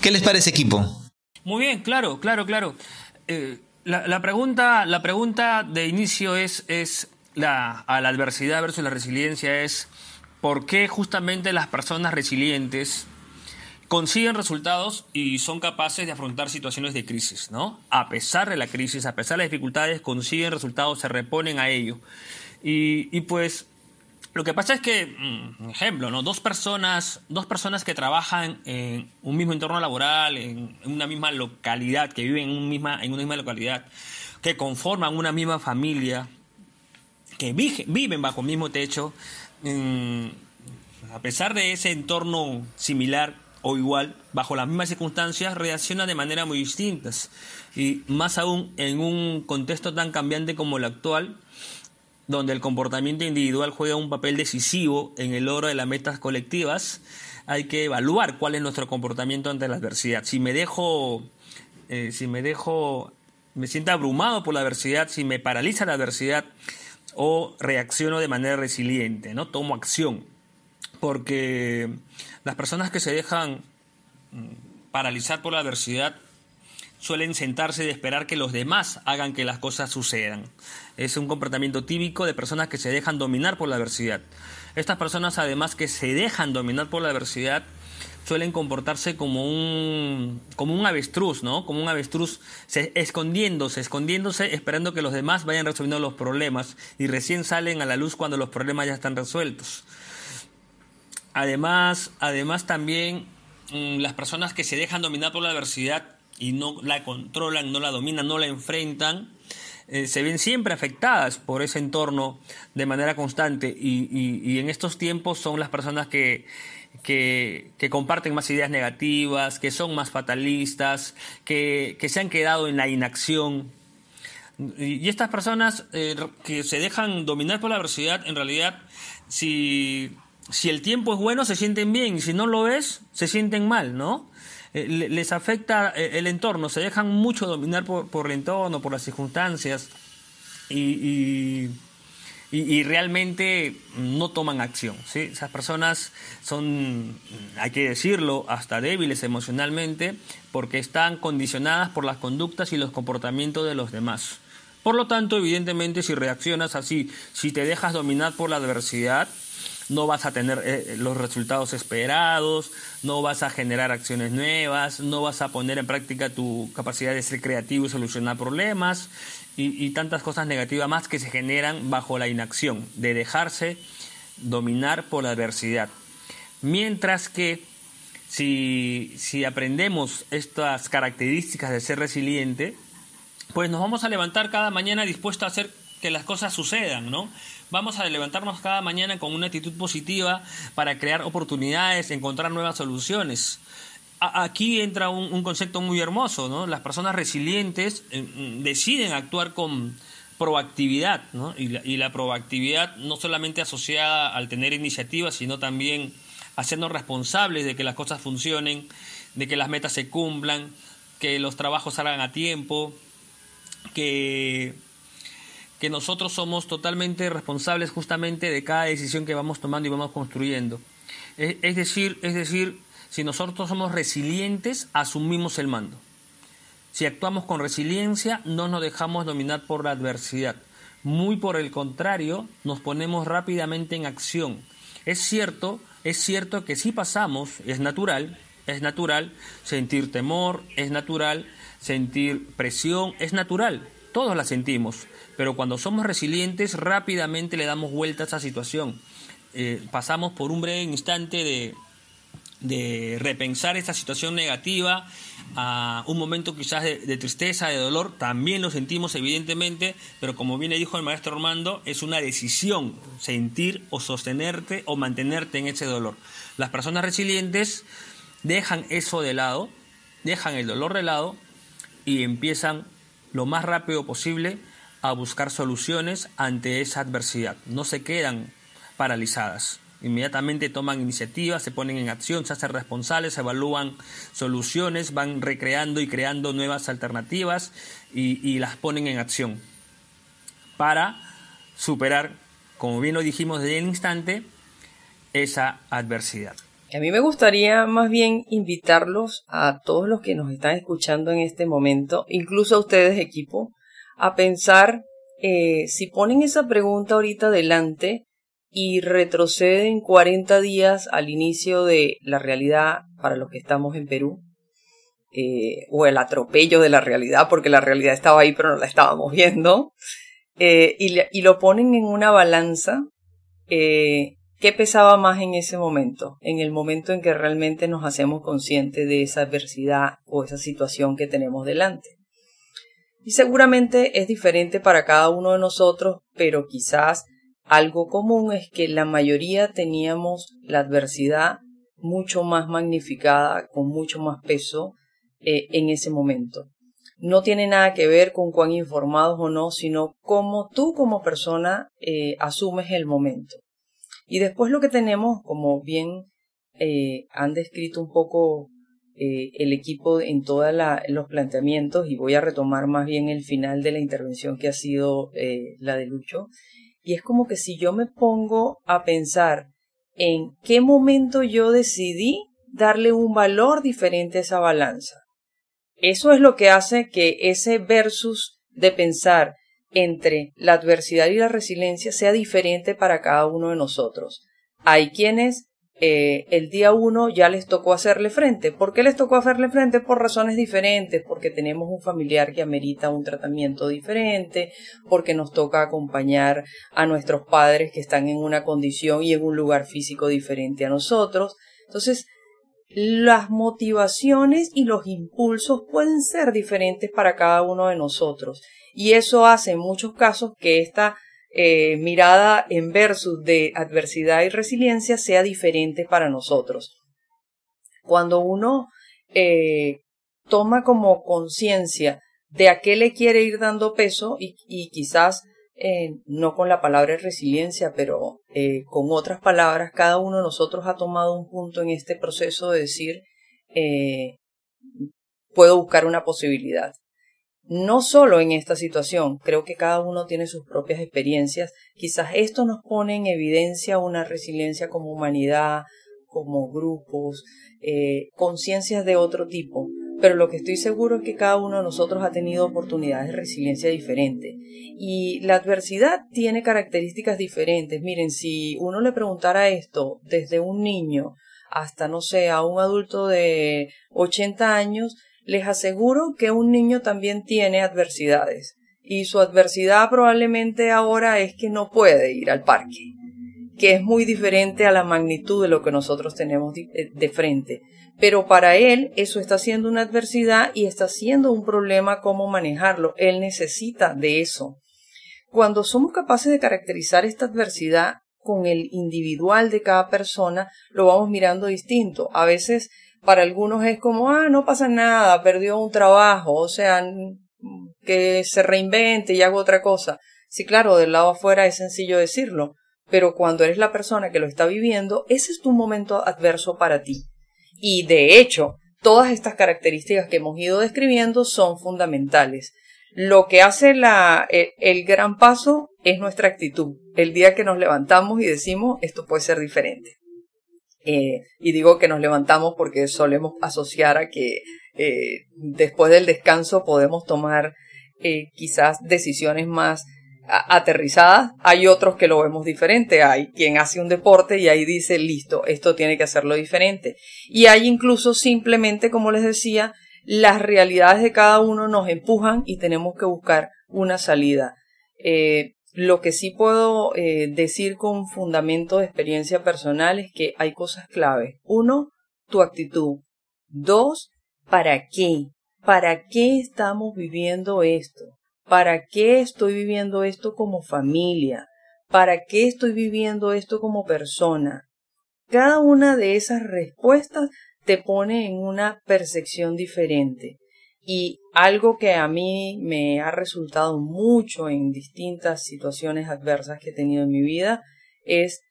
¿Qué les parece, equipo? Muy bien, claro, claro, claro. Eh, la, pregunta, la pregunta de inicio es, es la, a la adversidad versus la resiliencia es ¿por qué justamente las personas resilientes consiguen resultados y son capaces de afrontar situaciones de crisis, ¿no? A pesar de la crisis, a pesar de las dificultades, consiguen resultados, se reponen a ello. Y, pues lo que pasa es que, mm, ejemplo, ¿no? Dos personas, dos personas que trabajan en un mismo entorno laboral, en, una misma localidad, que viven en, un misma, en una misma localidad, que conforman una misma familia, que viven bajo el mismo techo, mm, a pesar de ese entorno similar, o igual, bajo las mismas circunstancias, reacciona de manera muy distintas. Y más aún en un contexto tan cambiante como el actual, donde el comportamiento individual juega un papel decisivo en el logro de las metas colectivas, hay que evaluar cuál es nuestro comportamiento ante la adversidad. Si me dejo, eh, si me dejo, me siento abrumado por la adversidad, si me paraliza la adversidad o reacciono de manera resiliente, ¿no? Tomo acción porque las personas que se dejan mm, paralizar por la adversidad suelen sentarse y esperar que los demás hagan que las cosas sucedan. Es un comportamiento típico de personas que se dejan dominar por la adversidad. Estas personas, además que se dejan dominar por la adversidad, suelen comportarse como un, como un avestruz, ¿no? Como un avestruz escondiéndose, escondiéndose, esperando que los demás vayan resolviendo los problemas y recién salen a la luz cuando los problemas ya están resueltos. Además, además también mm, las personas que se dejan dominar por la adversidad y no la controlan, no la dominan, no la enfrentan, eh, se ven siempre afectadas por ese entorno de manera constante y, en estos tiempos son las personas que, que, comparten más ideas negativas, que son más fatalistas, que, se han quedado en la inacción. Y estas personas eh, que se dejan dominar por la adversidad, en realidad, si, si el tiempo es bueno, se sienten bien, y si no lo es, se sienten mal, ¿no? Eh, les afecta eh, el entorno, se dejan mucho dominar por, por el entorno, por las circunstancias y, y, realmente no toman acción. ¿sí? Esas personas son, hay que decirlo, hasta débiles emocionalmente porque están condicionadas por las conductas y los comportamientos de los demás. Por lo tanto, evidentemente, si reaccionas así, si te dejas dominar por la adversidad, no vas a tener eh, los resultados esperados, no vas a generar acciones nuevas, no vas a poner en práctica tu capacidad de ser creativo y solucionar problemas y, tantas cosas negativas más que se generan bajo la inacción, de dejarse dominar por la adversidad. Mientras que si, si aprendemos estas características de ser resiliente, pues nos vamos a levantar cada mañana dispuesto a hacer que las cosas sucedan, ¿no? Vamos a levantarnos cada mañana con una actitud positiva para crear oportunidades, encontrar nuevas soluciones. aquí entra un, concepto muy hermoso, ¿no? Las personas resilientes eh, mm, deciden actuar con proactividad, ¿no? Y la, y la proactividad no solamente asociada al tener iniciativas, sino también hacernos responsables de que las cosas funcionen, de que las metas se cumplan, que los trabajos salgan a tiempo, que que nosotros somos totalmente responsables justamente de cada decisión que vamos tomando y vamos construyendo. Es, decir, es decir, si nosotros somos resilientes, asumimos el mando. Si actuamos con resiliencia, no nos dejamos dominar por la adversidad. Muy por el contrario, nos ponemos rápidamente en acción. Es cierto, es cierto que si pasamos, es natural, es natural sentir temor, es natural sentir presión, es natural, todos la sentimos, pero cuando somos resilientes rápidamente le damos vuelta a esa situación. Eh, pasamos por un breve instante de, de repensar esta situación negativa a un momento quizás de, tristeza, de dolor, también lo sentimos evidentemente, pero como bien le dijo el maestro Armando, es una decisión sentir o sostenerte o mantenerte en ese dolor. Las personas resilientes dejan eso de lado, dejan el dolor de lado y empiezan lo más rápido posible a buscar soluciones ante esa adversidad. No se quedan paralizadas. Inmediatamente toman iniciativas, se ponen en acción, se hacen responsables, evalúan soluciones, van recreando y creando nuevas alternativas y, las ponen en acción para superar, como bien lo dijimos desde el instante, esa adversidad. A mí me gustaría más bien invitarlos a todos los que nos están escuchando en este momento, incluso a ustedes equipo, a pensar eh, si ponen esa pregunta ahorita adelante y retroceden 40 días al inicio de la realidad para los que estamos en Perú, eh, o el atropello de la realidad, porque la realidad estaba ahí pero no la estábamos viendo, eh, y, y, lo ponen en una balanza, ¿Qué pesaba más en ese momento? En el momento en que realmente nos hacemos conscientes de esa adversidad o esa situación que tenemos delante. Y seguramente es diferente para cada uno de nosotros, pero quizás algo común es que la mayoría teníamos la adversidad mucho más magnificada, con mucho más peso eh, en ese momento. No tiene nada que ver con cuán informados o no, sino cómo tú como persona eh, asumes el momento. Y después lo que tenemos, como bien eh, han descrito un poco eh, el equipo en todos los planteamientos, y voy a retomar más bien el final de la intervención que ha sido eh, la de Lucho, y es como que si yo me pongo a pensar en qué momento yo decidí darle un valor diferente a esa balanza. Eso es lo que hace que ese versus de pensar entre la adversidad y la resiliencia sea diferente para cada uno de nosotros. Hay quienes eh, el día uno ya les tocó hacerle frente. ¿Por qué les tocó hacerle frente? Por razones diferentes, porque tenemos un familiar que amerita un tratamiento diferente, porque nos toca acompañar a nuestros padres que están en una condición y en un lugar físico diferente a nosotros. Entonces, las motivaciones y los impulsos pueden ser diferentes para cada uno de nosotros. Y eso hace en muchos casos que esta eh, mirada en versus de adversidad y resiliencia sea diferente para nosotros. Cuando uno eh, toma como conciencia de a qué le quiere ir dando peso y, y quizás eh, no con la palabra resiliencia, pero eh, con otras palabras, cada uno de nosotros ha tomado un punto en este proceso de decir, eh, puedo buscar una posibilidad. No solo en esta situación, creo que cada uno tiene sus propias experiencias. Quizás esto nos pone en evidencia una resiliencia como humanidad, como grupos, conciencias de otro tipo pero lo que estoy seguro es que cada uno de nosotros ha tenido oportunidades de resiliencia diferentes. Y la adversidad tiene características diferentes. Miren, si uno le preguntara esto desde un niño hasta, no sé, a un adulto de 80 años, les aseguro que un niño también tiene adversidades. Y su adversidad probablemente ahora es que no puede ir al parque, que es muy diferente a la magnitud de lo que nosotros tenemos de frente pero para él eso está siendo una adversidad y está siendo un problema cómo manejarlo. Él necesita de eso. Cuando somos capaces de caracterizar esta adversidad con el individual de cada persona, lo vamos mirando distinto. A veces para algunos es como, ah, no pasa nada, perdió un trabajo, o sea, que se reinvente y haga otra cosa. Sí, claro, del lado afuera es sencillo decirlo, pero cuando eres la persona que lo está viviendo, ese es tu momento adverso para ti. Y de hecho, todas estas características que hemos ido describiendo son fundamentales. Lo que hace la, el, gran paso es nuestra actitud. El día que nos levantamos y decimos esto puede ser diferente. Eh, y digo que nos levantamos porque solemos asociar a que eh, después del descanso podemos tomar eh, quizás decisiones más aterrizadas, hay otros que lo vemos diferente, hay quien hace un deporte y ahí dice, listo, esto tiene que hacerlo diferente. Y hay incluso simplemente, como les decía, las realidades de cada uno nos empujan y tenemos que buscar una salida. Lo que sí puedo eh, decir con fundamento de experiencia personal es que hay cosas clave. Uno, tu actitud. Dos, ¿para qué? ¿Para qué estamos viviendo esto? ¿Para qué estoy viviendo esto como familia? ¿Para qué estoy viviendo esto como persona? Cada una de esas respuestas te pone en una percepción diferente. Y algo que a mí me ha resultado mucho en distintas situaciones adversas que he tenido en mi vida es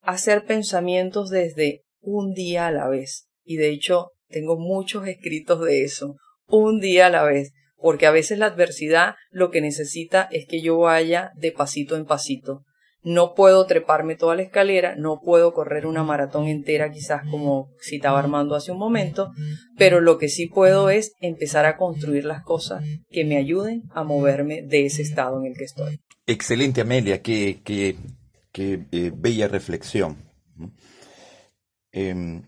hacer pensamientos desde un día a la vez. Y de hecho tengo muchos escritos de eso, un día a la vez porque a veces la adversidad lo que necesita es que yo vaya de pasito en pasito. No puedo treparme toda la escalera, no puedo correr una maratón entera quizás como citaba Armando hace un momento, pero lo que sí puedo es empezar a construir las cosas que me ayuden a moverme de ese estado en el que estoy. Excelente, Amelia, qué, qué, eh, bella reflexión. Em,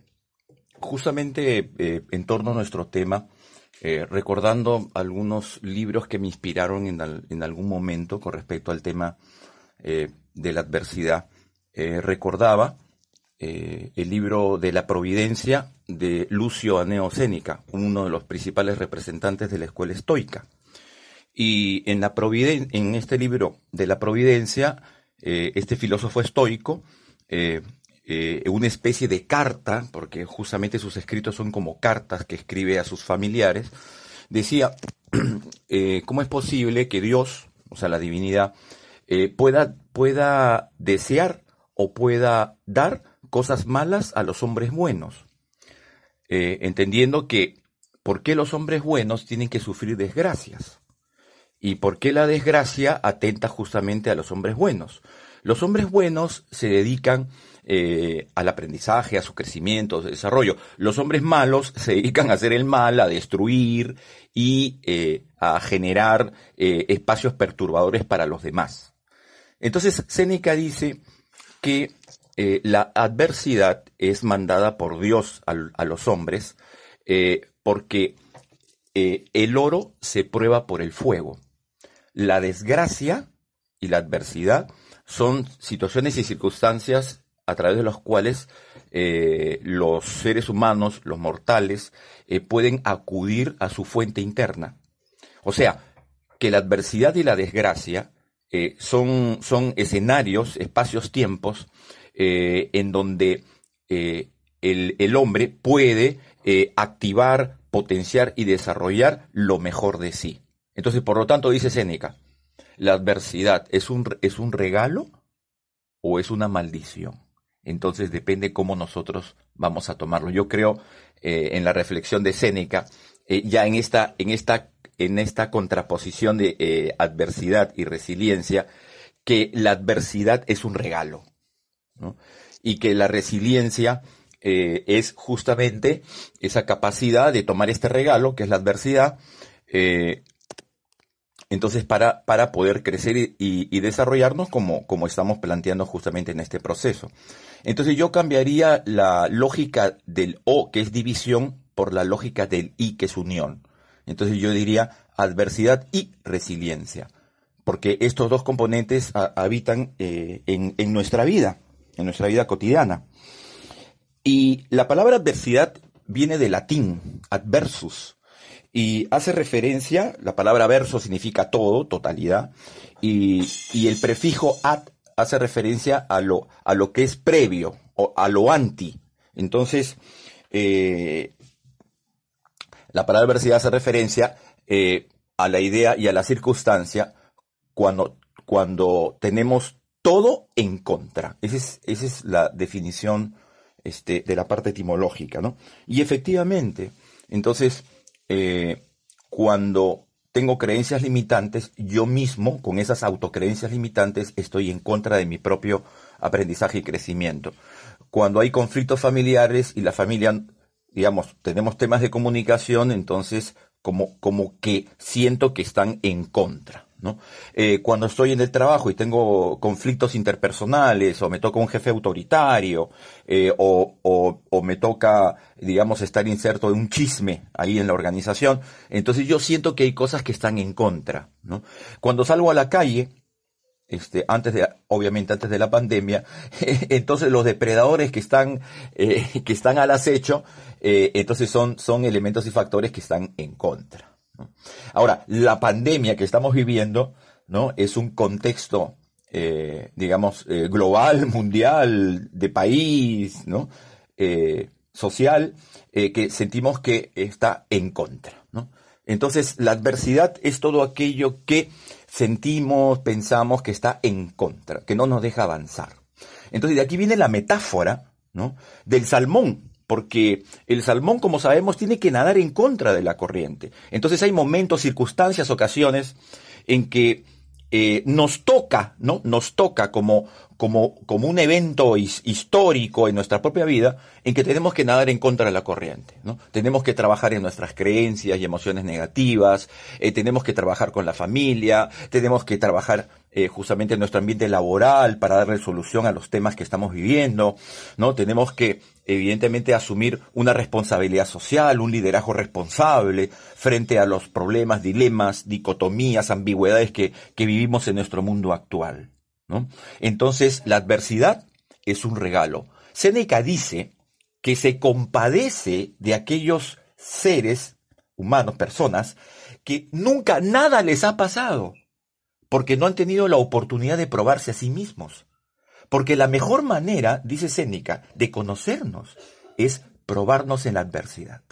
justamente eh, en torno a nuestro tema, eh, recordando algunos libros que me inspiraron en, algún momento con respecto al tema de la adversidad. Eh, recordaba el libro de la Providencia de Lucio Aneo Sénica, uno de los principales representantes de la escuela estoica. Y en, la en este libro de la Providencia, este filósofo estoico eh, una especie de carta, porque justamente sus escritos son como cartas que escribe a sus familiares, decía, eh, ¿cómo es posible que Dios, o sea, la divinidad, eh, pueda, pueda desear o pueda dar cosas malas a los hombres buenos? entendiendo que, ¿por qué los hombres buenos tienen que sufrir desgracias? ¿Y por qué la desgracia atenta justamente a los hombres buenos? Los hombres buenos se dedican eh, al aprendizaje, a su crecimiento, a su desarrollo. Los hombres malos se dedican a hacer el mal, a destruir y eh, a generar eh, espacios perturbadores para los demás. Entonces, Séneca dice que la adversidad es mandada por Dios a, los hombres porque el oro se prueba por el fuego. La desgracia y la adversidad son situaciones y circunstancias a través de los cuales eh, los seres humanos, los mortales, eh, pueden acudir a su fuente interna. O sea, que la adversidad y la desgracia eh, son, son escenarios, espacios, tiempos, en donde el, el, hombre puede activar, potenciar y desarrollar lo mejor de sí. Entonces, por lo tanto, dice Séneca, la adversidad es un, es un regalo o es una maldición. Entonces depende cómo nosotros vamos a tomarlo. Yo creo eh, en la reflexión de Séneca, eh, ya en esta, en esta, en esta contraposición de eh, adversidad y resiliencia, que la adversidad es un regalo, y que la resiliencia es justamente esa capacidad de tomar este regalo, que es la adversidad, entonces, para, para poder crecer y, desarrollarnos como, como estamos planteando justamente en este proceso. Entonces, yo cambiaría la lógica del O, que es división, por la lógica del I, que es unión. Entonces, yo diría adversidad y resiliencia, porque estos dos componentes habitan eh, en, nuestra vida, en nuestra vida cotidiana. Y la palabra adversidad viene del latín, adversus, y hace referencia, la palabra verso significa todo, totalidad, y, el prefijo ad hace referencia a lo, a lo que es previo, o a lo anti. Entonces, eh, la palabra adversidad hace referencia eh, a la idea y a la circunstancia cuando, cuando tenemos todo en contra. Esa es, es la definición este, de la parte etimológica, ¿no? Y efectivamente, entonces, eh, cuando tengo creencias limitantes, yo mismo, con esas autocreencias limitantes, estoy en contra de mi propio aprendizaje y crecimiento. Cuando hay conflictos familiares y la familia, digamos, tenemos temas de comunicación, entonces como, como que siento que están en contra. Eh, cuando estoy en el trabajo y tengo conflictos interpersonales, o me toca un jefe autoritario, eh, o, me toca, digamos, estar inserto en un chisme ahí en la organización, entonces yo siento que hay cosas que están en contra, Cuando salgo a la calle, este, antes de, obviamente antes de la pandemia, entonces los depredadores que están, eh, que están al acecho, entonces son, son elementos y factores que están en contra. Ahora, la pandemia que estamos viviendo, ¿no? Es un contexto, eh, digamos, eh, global, mundial, de país, ¿no? Eh, social, que sentimos que está en contra, ¿no? Entonces, la adversidad es todo aquello que sentimos, pensamos que está en contra, que no nos deja avanzar. Entonces, de aquí viene la metáfora, ¿no? Del salmón, porque el salmón, como sabemos, tiene que nadar en contra de la corriente. Entonces hay momentos, circunstancias, ocasiones en que eh, nos toca, ¿no? Nos toca como, como, como un evento histórico en nuestra propia vida en que tenemos que nadar en contra de la corriente, ¿no? Tenemos que trabajar en nuestras creencias y emociones negativas, eh, tenemos que trabajar con la familia, tenemos que trabajar eh, justamente en nuestro ambiente laboral para darle solución a los temas que estamos viviendo, ¿no? Tenemos que evidentemente asumir una responsabilidad social, un liderazgo responsable frente a los problemas, dilemas, dicotomías, ambigüedades que, vivimos en nuestro mundo actual. ¿no? Entonces, la adversidad es un regalo. Seneca dice que se compadece de aquellos seres humanos, personas, que nunca nada les ha pasado, porque no han tenido la oportunidad de probarse a sí mismos. Porque la mejor manera, dice Séneca, de conocernos es probarnos en la adversidad.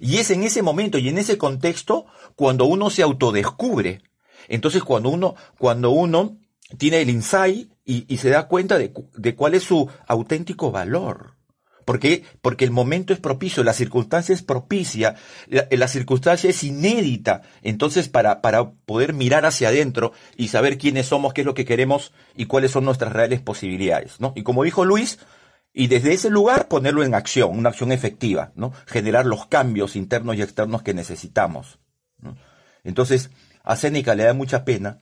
Y es en ese momento y en ese contexto cuando uno se autodescubre. Entonces cuando uno, cuando uno tiene el insight y, se da cuenta de, de cuál es su auténtico valor. ¿Por qué? Porque el momento es propicio, la circunstancia es propicia, la, circunstancia es inédita. Entonces, para, para poder mirar hacia adentro y saber quiénes somos, qué es lo que queremos y cuáles son nuestras reales posibilidades, ¿no? Y como dijo Luis, y desde ese lugar ponerlo en acción, una acción efectiva, ¿no? Generar los cambios internos y externos que necesitamos. Entonces, a Séneca le da mucha pena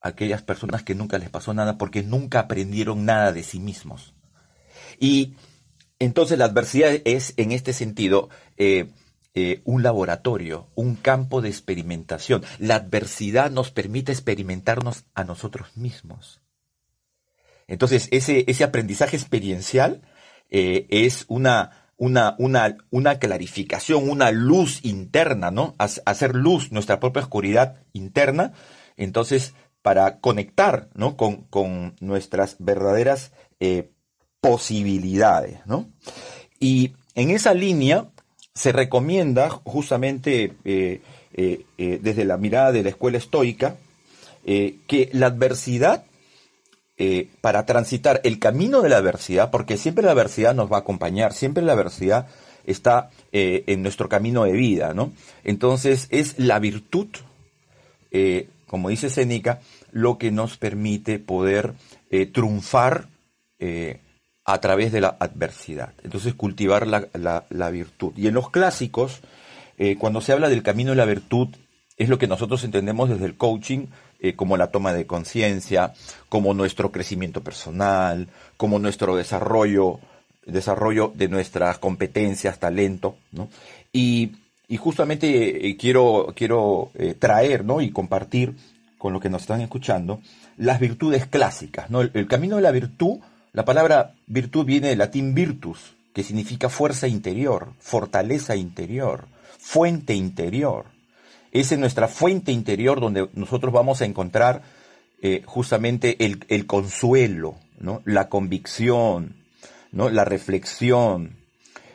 a aquellas personas que nunca les pasó nada porque nunca aprendieron nada de sí mismos. Y entonces la adversidad es, en este sentido, eh, eh, un laboratorio, un campo de experimentación. La adversidad nos permite experimentarnos a nosotros mismos. Entonces, ese, ese aprendizaje experiencial eh, es una, una, una, una clarificación, una luz interna, ¿no? Hacer luz nuestra propia oscuridad interna. Entonces, para conectar, ¿no? Con, con nuestras verdaderas posibilidades, ¿no? Y en esa línea se recomienda justamente eh, desde la mirada de la escuela estoica que la adversidad eh, para transitar el camino de la adversidad, porque siempre la adversidad nos va a acompañar, siempre la adversidad está eh, en nuestro camino de vida, ¿no? Entonces es la virtud, eh, como dice Séneca, lo que nos permite poder triunfar a través de la adversidad. Entonces cultivar la, la virtud. Y en los clásicos, cuando se habla del camino de la virtud, es lo que nosotros entendemos desde el coaching eh, como la toma de conciencia, como nuestro crecimiento personal, como nuestro desarrollo, desarrollo de nuestras competencias, talento, ¿no? Y, justamente eh, quiero, quiero eh, traer, ¿no? Y compartir con lo que nos están escuchando las virtudes clásicas, ¿no? el camino de la virtud, la palabra virtud viene del latín virtus, que significa fuerza interior, fortaleza interior, fuente interior. Es en nuestra fuente interior donde nosotros vamos a encontrar eh, justamente el, consuelo, la convicción, ¿no? la reflexión,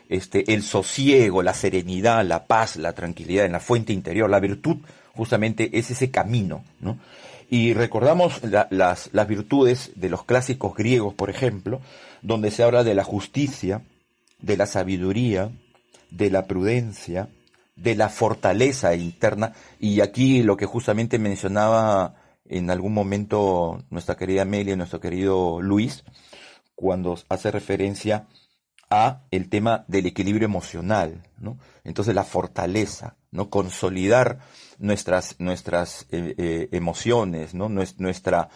este, el sosiego, la serenidad, la paz, la tranquilidad en la fuente interior. La virtud justamente es ese camino. ¿no? Y recordamos las, las virtudes de los clásicos griegos, por ejemplo, donde se habla de la justicia, de la sabiduría, de la prudencia, de la fortaleza interna. Y aquí lo que justamente mencionaba en algún momento nuestra querida Amelia nuestro querido Luis, cuando hace referencia a el tema del equilibrio emocional, ¿no? Entonces la fortaleza, ¿no? Consolidar nuestras, nuestras eh, eh, emociones, ¿no? Nuestra,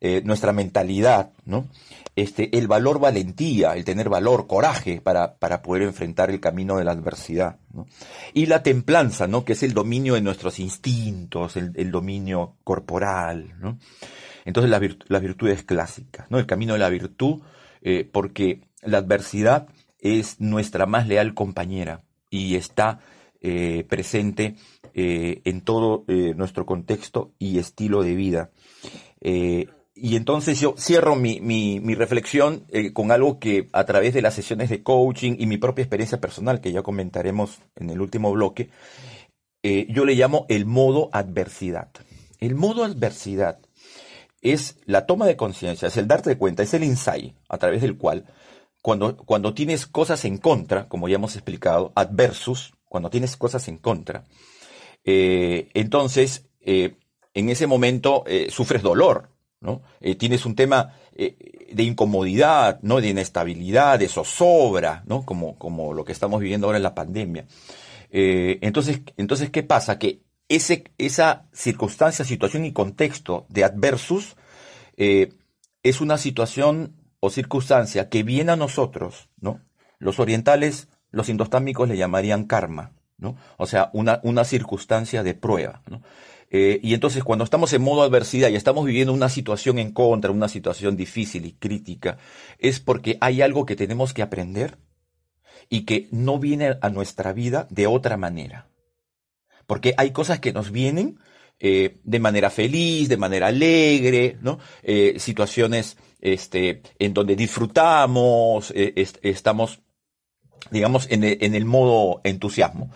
eh, nuestra mentalidad, ¿no? Este, el valor valentía, el tener valor, coraje para, para poder enfrentar el camino de la adversidad, ¿no? Y la templanza, ¿no? Que es el dominio de nuestros instintos, el, dominio corporal, ¿no? Entonces las la virtudes clásicas, ¿no? El camino de la virtud, porque la adversidad es nuestra más leal compañera y está eh, presente en todo nuestro contexto y estilo de vida y entonces yo cierro mi, mi, reflexión eh, con algo que a través de las sesiones de coaching y mi propia experiencia personal, que ya comentaremos en el último bloque, eh, yo le llamo el modo adversidad. El modo adversidad es la toma de conciencia, es el darte cuenta, es el insight a través del cual cuando, cuando tienes cosas en contra, como ya hemos explicado, adversus, cuando tienes cosas en contra, eh, entonces en ese momento sufres dolor, ¿no? Eh, tienes un tema eh, de incomodidad, ¿no? De inestabilidad, de zozobra, ¿no? Como, como lo que estamos viviendo ahora en la pandemia. Eh, entonces, entonces, ¿qué pasa? Que ese, esa circunstancia, situación y contexto de adversus es una situación o circunstancia que viene a nosotros, ¿no? Los orientales, los indostámicos le llamarían karma, ¿no? O sea, una, una circunstancia de prueba. Eh, y entonces cuando estamos en modo adversidad y estamos viviendo una situación en contra, una situación difícil y crítica, es porque hay algo que tenemos que aprender y que no viene a nuestra vida de otra manera. Porque hay cosas que nos vienen eh, de manera feliz, de manera alegre, ¿no? Eh, situaciones este, en donde disfrutamos, estamos, digamos, en el, en el modo entusiasmo.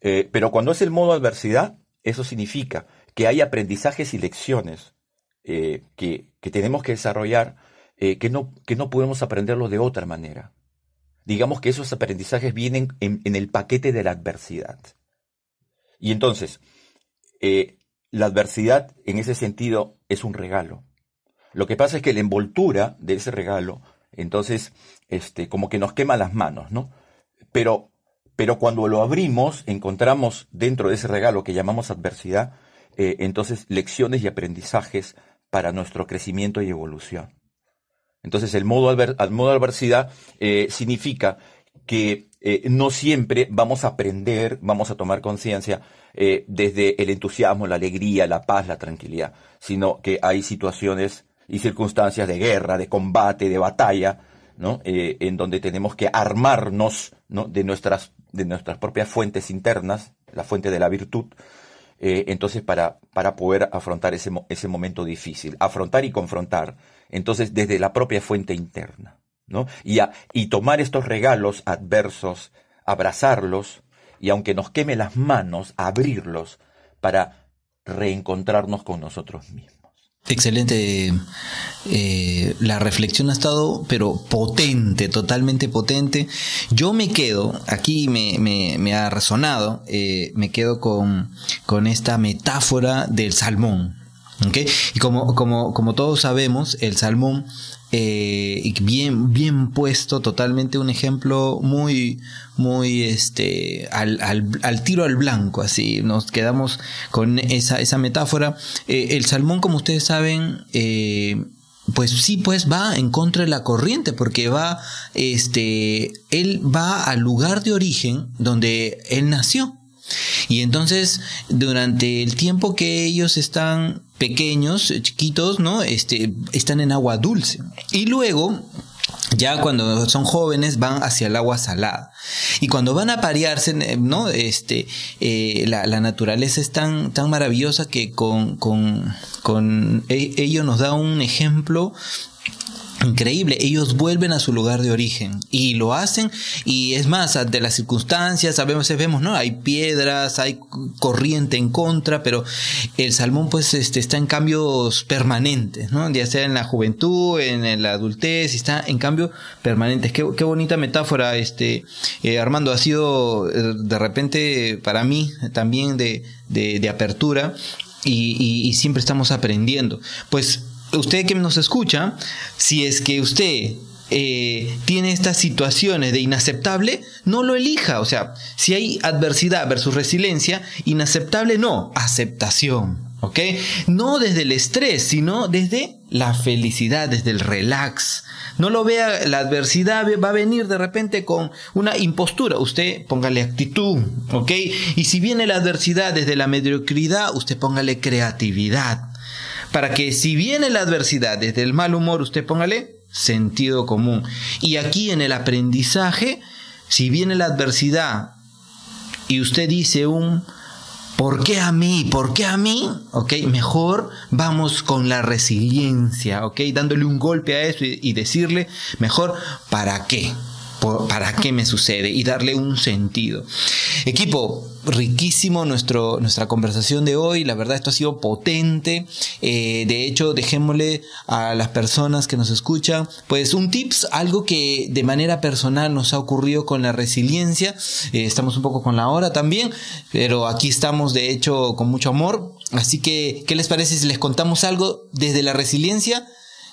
pero cuando es el modo adversidad, eso significa que hay aprendizajes y lecciones eh, que, tenemos que desarrollar eh, que, no, que no podemos aprenderlo de otra manera. Digamos que esos aprendizajes vienen en, el paquete de la adversidad. Y entonces, eh, la adversidad en ese sentido es un regalo. Lo que pasa es que la envoltura de ese regalo, entonces, este, como que nos quema las manos, ¿no? Pero pero cuando lo abrimos, encontramos dentro de ese regalo que llamamos adversidad, eh, entonces lecciones y aprendizajes para nuestro crecimiento y evolución. Entonces el modo, adversidad eh, significa que eh, no siempre vamos a aprender, vamos a tomar conciencia desde el entusiasmo, la alegría, la paz, la tranquilidad, sino que hay situaciones y circunstancias de guerra, de combate, de batalla, Eh, en donde tenemos que armarnos ¿no? de, nuestras, de nuestras propias fuentes internas, la fuente de la virtud, eh, entonces para, para poder afrontar ese, ese momento difícil, afrontar y confrontar, entonces desde la propia fuente interna, ¿no? Y, y tomar estos regalos adversos, abrazarlos, y aunque nos queme las manos, abrirlos para reencontrarnos con nosotros mismos. Excelente. Eh, la reflexión ha estado, pero potente, totalmente potente. Yo me quedo, aquí me, ha resonado, eh, me quedo con, con esta metáfora del salmón. Y como, como, como todos sabemos, el salmón eh, bien, bien puesto, totalmente un ejemplo muy, muy este, al, al, tiro al blanco, así, nos quedamos con esa, esa metáfora. Eh, el salmón, como ustedes saben, eh, pues sí, pues va en contra de la corriente, porque va, este, él va al lugar de origen donde él nació. Y entonces, durante el tiempo que ellos están pequeños, chiquitos, ¿no? Este, están en agua dulce. Y luego, ya cuando son jóvenes van hacia el agua salada. Y cuando van a parearse, ¿no? Este, eh, la, naturaleza es tan, tan maravillosa que con, con, con e, ello nos da un ejemplo Increíble, ellos vuelven a su lugar de origen y lo hacen y es más, de las circunstancias, veces vemos, ¿no? Hay piedras, hay corriente en contra, pero el salmón pues este, está en cambios permanentes, ¿no? Ya sea en la juventud, en, la adultez, está en cambio permanentes. Qué, qué bonita metáfora, este, eh, Armando, ha sido eh, de repente para mí también de, de, apertura y, y siempre estamos aprendiendo. Pues usted que nos escucha, si es que usted eh, tiene estas situaciones de inaceptable, no lo elija. O sea, si hay adversidad versus resiliencia, inaceptable no, aceptación. ¿Ok? No desde el estrés, sino desde la felicidad, desde el relax. No lo vea, la adversidad va a venir de repente con una impostura. Usted póngale actitud, ¿ok? Y si viene la adversidad desde la mediocridad, usted póngale creatividad para que si viene la adversidad desde el mal humor, usted póngale sentido común. Y aquí en el aprendizaje, si viene la adversidad y usted dice un ¿Por qué a mí? ¿Por qué a mí? Ok, mejor vamos con la resiliencia, ok, dándole un golpe a eso y, y decirle, mejor, ¿para qué? ¿Para qué me sucede? Y darle un sentido. Equipo, riquísimo nuestro, nuestra conversación de hoy. La verdad, esto ha sido potente. Eh, de hecho, dejémosle a las personas que nos escuchan, pues un tips, algo que de manera personal nos ha ocurrido con la resiliencia. Eh, estamos un poco con la hora también, pero aquí estamos de hecho con mucho amor. Así que, ¿qué les parece si les contamos algo desde la resiliencia?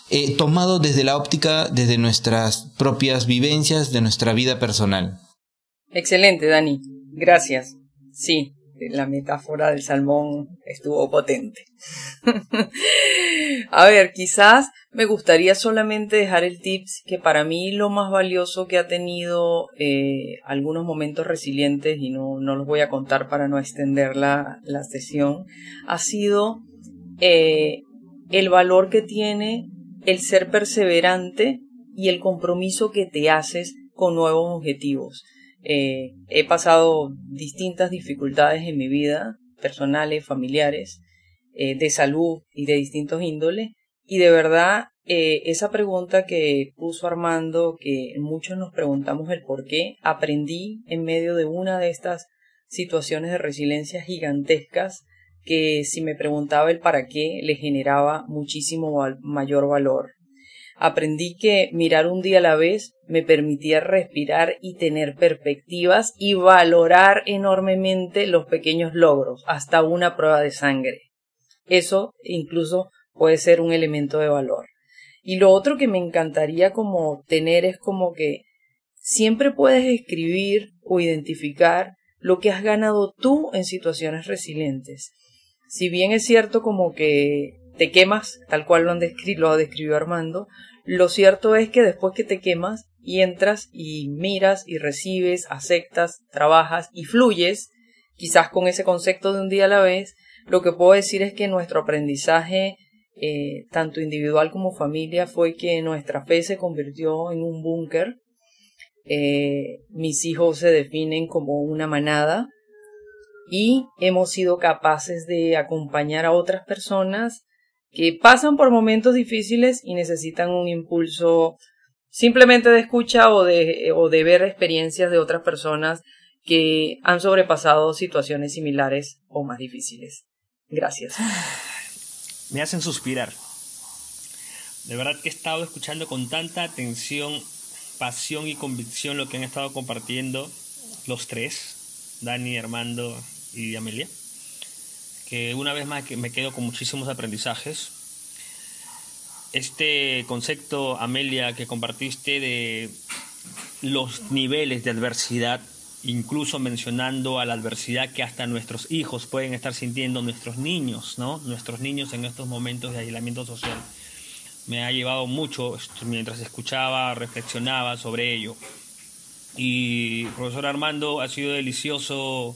Eh, tomado desde la óptica, desde nuestras propias vivencias, de nuestra vida personal. Excelente, Dani. Gracias. Sí, la metáfora del salmón estuvo potente. A ver, quizás me gustaría solamente dejar el tips que para mí lo más valioso que ha tenido eh, algunos momentos resilientes, y no, no los voy a contar para no extender la, la sesión, ha sido eh, el valor que tiene el ser perseverante y el compromiso que te haces con nuevos objetivos. Eh, he pasado distintas dificultades en mi vida, personales, familiares, eh, de salud y de distintos índoles, y de verdad eh, esa pregunta que puso Armando, que muchos nos preguntamos el por qué, aprendí en medio de una de estas situaciones de resiliencia gigantescas que si me preguntaba el para qué le generaba muchísimo mayor valor. Aprendí que mirar un día a la vez me permitía respirar y tener perspectivas y valorar enormemente los pequeños logros, hasta una prueba de sangre. Eso incluso puede ser un elemento de valor. Y lo otro que me encantaría como tener es como que siempre puedes escribir o identificar lo que has ganado tú en situaciones resilientes si bien es cierto como que te quemas, tal cual lo, han lo describió Armando, lo cierto es que después que te quemas y entras y miras y recibes, aceptas, trabajas y fluyes, quizás con ese concepto de un día a la vez, lo que puedo decir es que nuestro aprendizaje eh, tanto individual como familia, fue que nuestra fe se convirtió en un búnker. Eh, mis hijos se definen como una manada y hemos sido capaces de acompañar a otras personas que pasan por momentos difíciles y necesitan un impulso simplemente de escucha o de, o de ver experiencias de otras personas que han sobrepasado situaciones similares o más difíciles. Gracias. Me hacen suspirar. De verdad que he estado escuchando con tanta atención, pasión y convicción lo que han estado compartiendo los tres, Dani, Armando y Amelia, que una vez más me quedo con muchísimos aprendizajes. Este concepto, Amelia, que compartiste de los niveles de adversidad incluso mencionando a la adversidad que hasta nuestros hijos pueden estar sintiendo, nuestros niños, ¿no? Nuestros niños en estos momentos de aislamiento social. Me ha llevado mucho mientras escuchaba, reflexionaba sobre ello. Y profesor Armando, ha sido delicioso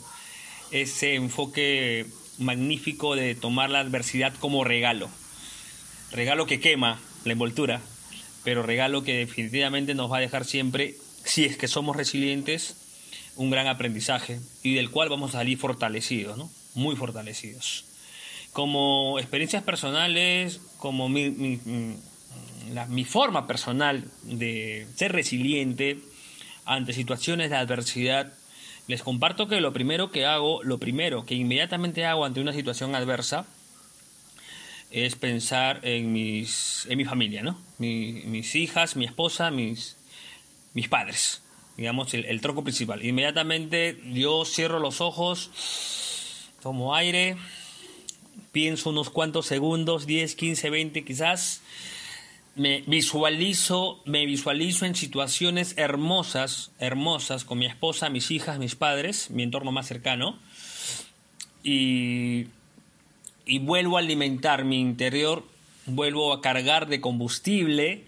ese enfoque magnífico de tomar la adversidad como regalo. Regalo que quema la envoltura, pero regalo que definitivamente nos va a dejar siempre, si es que somos resilientes, un gran aprendizaje y del cual vamos a salir fortalecidos, ¿no? Muy fortalecidos. Como experiencias personales, como mi, mi, forma personal de ser resiliente ante situaciones de adversidad, les comparto que lo primero que hago, lo primero que inmediatamente hago ante una situación adversa, es pensar en, mis, en mi familia, ¿no? mis hijas, mi esposa, mis, mis padres digamos, el, el tronco principal. Inmediatamente yo cierro los ojos, tomo aire, pienso unos cuantos segundos, 10, 15, 20 quizás, me visualizo, me visualizo en situaciones hermosas, hermosas, con mi esposa, mis hijas, mis padres, mi entorno más cercano, y, y vuelvo a alimentar mi interior, vuelvo a cargar de combustible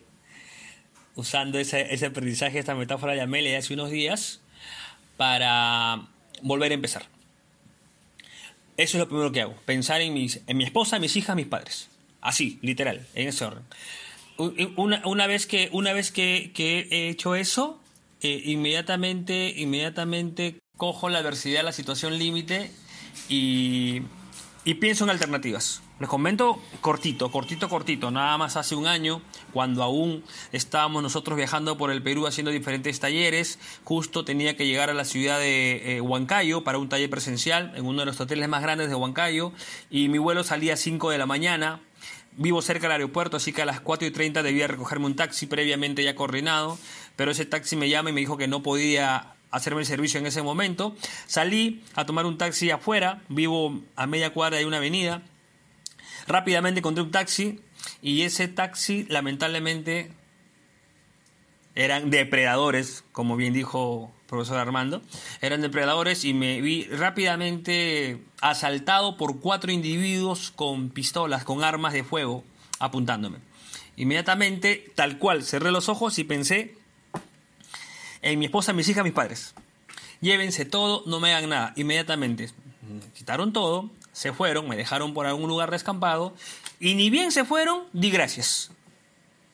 usando ese, ese aprendizaje, esta metáfora de Amelia de hace unos días, para volver a empezar. Eso es lo primero que hago, pensar en, mis, en mi esposa, mis hijas, mis padres. Así, literal, en ese orden. Una, una vez que, una vez que, que he hecho eso, eh, inmediatamente, inmediatamente cojo la adversidad, la situación límite y, y pienso en alternativas. Les comento cortito, cortito, cortito. Nada más hace un año, cuando aún estábamos nosotros viajando por el Perú haciendo diferentes talleres, justo tenía que llegar a la ciudad de eh, Huancayo para un taller presencial en uno de los hoteles más grandes de Huancayo. Y mi vuelo salía a 5 de la mañana. Vivo cerca del aeropuerto, así que a las 4 y 30 debía recogerme un taxi previamente ya coordinado. Pero ese taxi me llama y me dijo que no podía hacerme el servicio en ese momento. Salí a tomar un taxi afuera, vivo a media cuadra de una avenida Rápidamente encontré un taxi y ese taxi lamentablemente eran depredadores, como bien dijo profesor Armando, eran depredadores y me vi rápidamente asaltado por cuatro individuos con pistolas, con armas de fuego apuntándome. Inmediatamente, tal cual, cerré los ojos y pensé en mi esposa, mis hijas, mis padres. Llévense todo, no me hagan nada. Inmediatamente quitaron todo, se fueron, me dejaron por algún lugar descampado y ni bien se fueron, di gracias.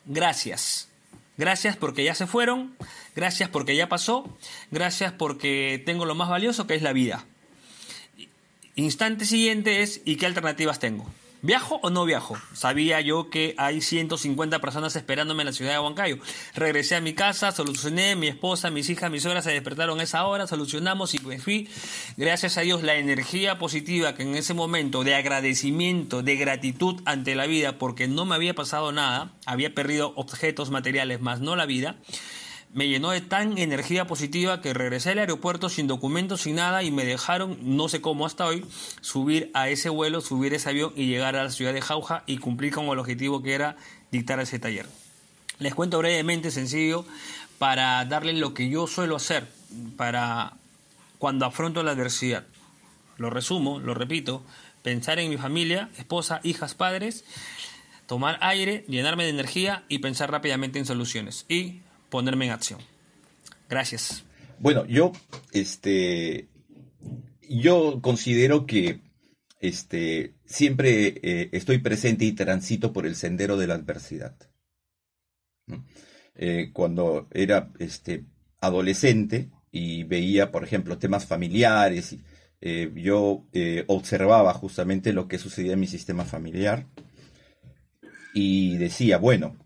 Gracias. Gracias porque ya se fueron, gracias porque ya pasó, gracias porque tengo lo más valioso que es la vida. Instante siguiente es ¿y qué alternativas tengo? ¿Viajo o no viajo? Sabía yo que hay 150 personas esperándome en la ciudad de Huancayo. Regresé a mi casa, solucioné, mi esposa, mis hijas, mis suegras se despertaron esa hora, solucionamos y me fui. Gracias a Dios, la energía positiva que en ese momento de agradecimiento, de gratitud ante la vida, porque no me había pasado nada, había perdido objetos materiales, más no la vida me llenó de tan energía positiva que regresé al aeropuerto sin documentos, sin nada y me dejaron, no sé cómo hasta hoy, subir a ese vuelo, subir ese avión y llegar a la ciudad de Jauja y cumplir con el objetivo que era dictar ese taller. Les cuento brevemente, sencillo, para darles lo que yo suelo hacer para cuando afronto la adversidad. Lo resumo, lo repito, pensar en mi familia, esposa, hijas, padres, tomar aire, llenarme de energía y pensar rápidamente en soluciones. Y ponerme en acción. Gracias. Bueno, yo, este, yo considero que este, siempre eh, estoy presente y transito por el sendero de la adversidad. Eh, cuando era este, adolescente y veía, por ejemplo, temas familiares, eh, yo observaba justamente lo que sucedía en mi sistema familiar y decía, bueno,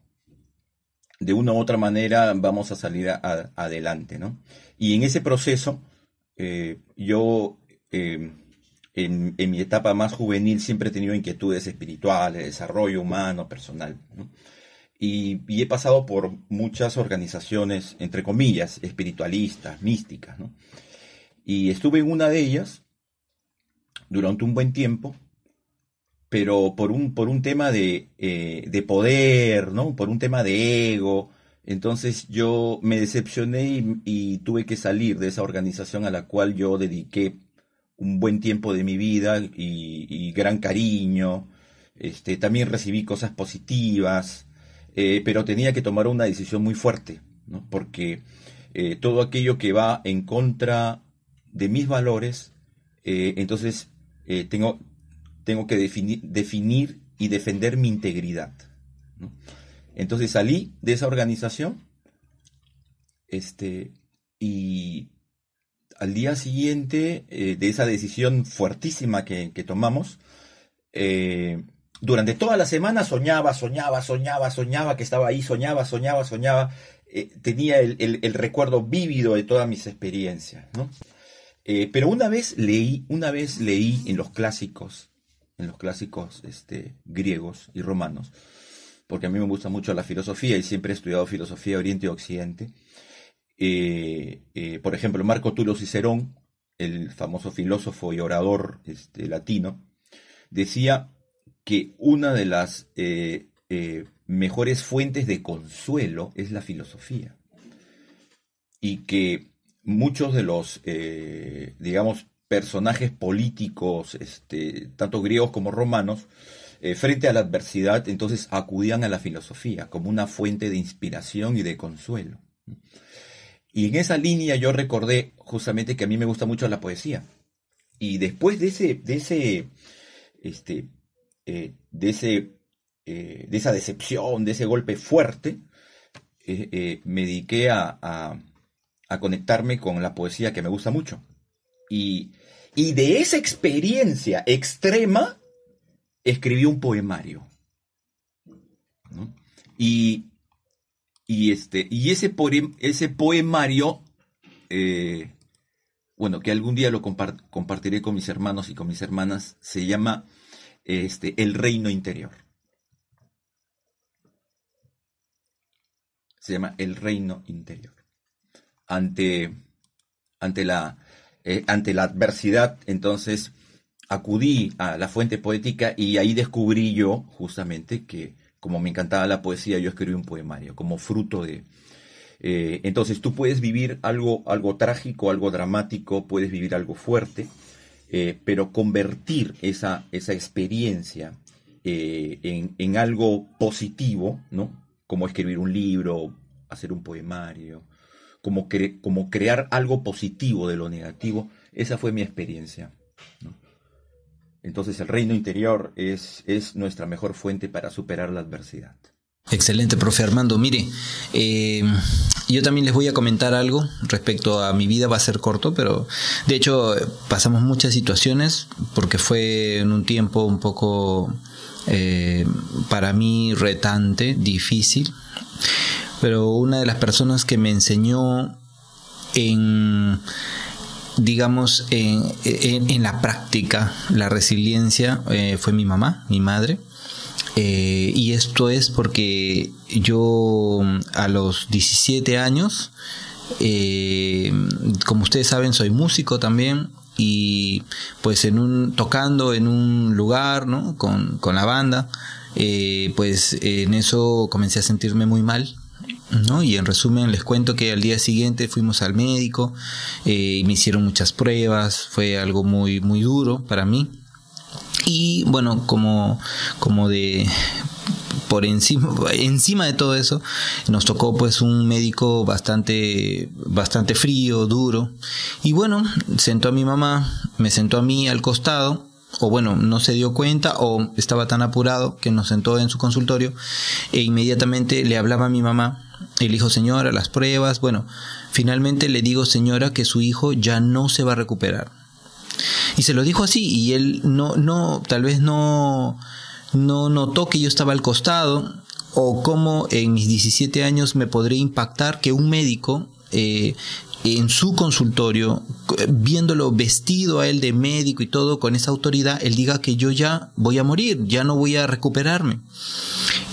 de una u otra manera vamos a salir adelante, ¿no? Y en ese proceso, yo en, mi etapa más juvenil siempre he tenido inquietudes espirituales, desarrollo humano, personal. Y, he pasado por muchas organizaciones, entre comillas, espiritualistas, místicas. Y estuve en una de ellas durante un buen tiempo, pero por un, por un tema de, eh, de poder, ¿no? por un tema de ego. Entonces yo me decepcioné y tuve que salir de esa organización a la cual yo dediqué un buen tiempo de mi vida y, gran cariño. Este, también recibí cosas positivas, eh, pero tenía que tomar una decisión muy fuerte, porque eh, todo aquello que va en contra de mis valores, entonces tengo, tengo que definir, definir y defender mi integridad. Entonces salí de esa organización este, y al día siguiente eh, de esa decisión fuertísima que, tomamos, eh, durante toda la semana soñaba, soñaba, soñaba, soñaba que estaba ahí, soñaba, soñaba, soñaba, eh, tenía el, recuerdo vívido de todas mis experiencias, pero una vez leí, una vez leí en los clásicos, en los clásicos este, griegos y romanos, porque a mí me gusta mucho la filosofía y siempre he estudiado filosofía Oriente y Occidente, eh, eh, por ejemplo, Marco Tulio Cicerón, el famoso filósofo y orador este, latino, decía que una de las eh, mejores fuentes de consuelo es la filosofía. Y que muchos de los, digamos, personajes políticos, este, tanto griegos como romanos, frente a la adversidad, entonces acudían a la filosofía como una fuente de inspiración y de consuelo. Y en esa línea yo recordé justamente que a mí me gusta mucho la poesía. Y después de ese, de ese, este, eh, de ese, eh, de esa decepción, de ese golpe fuerte, eh, me dediqué a, a, conectarme con la poesía que me gusta mucho. Y, y de esa experiencia extrema, escribí un poemario. Y y, este, y ese, ese poemario, eh, bueno, que algún día lo compartiré con mis hermanos y con mis hermanas, se llama este, El Reino Interior. Se llama El Reino Interior. Ante, ante, la, eh, ante la adversidad, entonces, acudí a la fuente poética y ahí descubrí yo justamente que como me encantaba la poesía, yo escribí un poemario, como fruto de... Eh, entonces tú puedes vivir algo, algo trágico, algo dramático, puedes vivir algo fuerte, eh, pero convertir esa, esa experiencia eh, en, algo positivo, ¿no? Como escribir un libro, hacer un poemario, como, como crear algo positivo de lo negativo, esa fue mi experiencia. Entonces el reino interior es, es nuestra mejor fuente para superar la adversidad. Excelente, profe Armando. Mire, eh, yo también les voy a comentar algo respecto a mi vida, va a ser corto, pero de hecho pasamos muchas situaciones porque fue en un tiempo un poco eh, para mí retante, difícil, pero una de las personas que me enseñó en digamos, en, en, la práctica, la resiliencia eh, fue mi mamá, mi madre. Eh, y esto es porque yo a los 17 años, eh, como ustedes saben, soy músico también y pues en un tocando en un lugar ¿no? con, con la banda pues en eso comencé a sentirme muy mal ¿no? Y en resumen les cuento que al día siguiente fuimos al médico, eh, me hicieron muchas pruebas, fue algo muy, muy duro para mí. Y bueno, como, como de por encima, encima de todo eso, nos tocó pues un médico bastante, bastante frío, duro. Y bueno, sentó a mi mamá, me sentó a mí al costado o bueno, no se dio cuenta o estaba tan apurado que nos sentó en su consultorio e inmediatamente le hablaba a mi mamá dijo, señora, las pruebas, bueno, finalmente le digo, señora, que su hijo ya no se va a recuperar. Y se lo dijo así y él no, no, tal vez no, no notó que yo estaba al costado o cómo en mis 17 años me podría impactar que un médico eh, en su consultorio, viéndolo vestido a él de médico y todo con esa autoridad, él diga que yo ya voy a morir, ya no voy a recuperarme.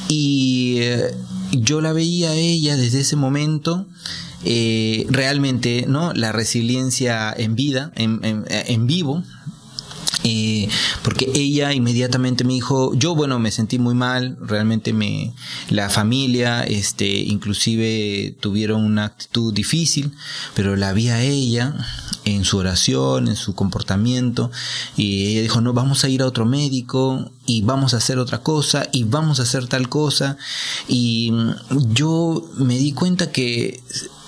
Y eh, yo la veía a ella desde ese momento. Eh, realmente, ¿no? La resiliencia en vida, en, en vivo, eh, porque ella inmediatamente me dijo, yo bueno, me sentí muy mal, realmente me, la familia, este, inclusive tuvieron una actitud difícil, pero la vi a ella en su oración, en su comportamiento, y ella dijo, no, vamos a ir a otro médico, y vamos a hacer otra cosa, y vamos a hacer tal cosa, y yo me di cuenta que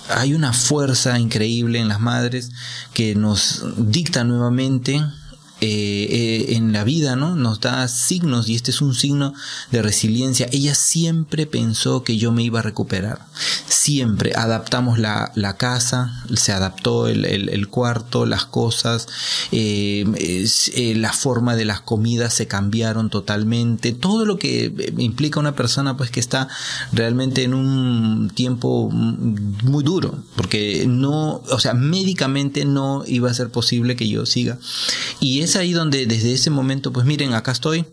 hay una fuerza increíble en las madres que nos dicta nuevamente eh, eh, en la vida, ¿no? Nos da signos y este es un signo de resiliencia. Ella siempre pensó que yo me iba a recuperar. Siempre adaptamos la, la casa, se adaptó el, el, cuarto, las cosas, eh, la forma de las comidas se cambiaron totalmente. Todo lo que implica una persona pues que está realmente en un tiempo muy duro, porque no, o sea, médicamente no iba a ser posible que yo siga. Y es ahí donde desde ese momento, pues miren, acá estoy,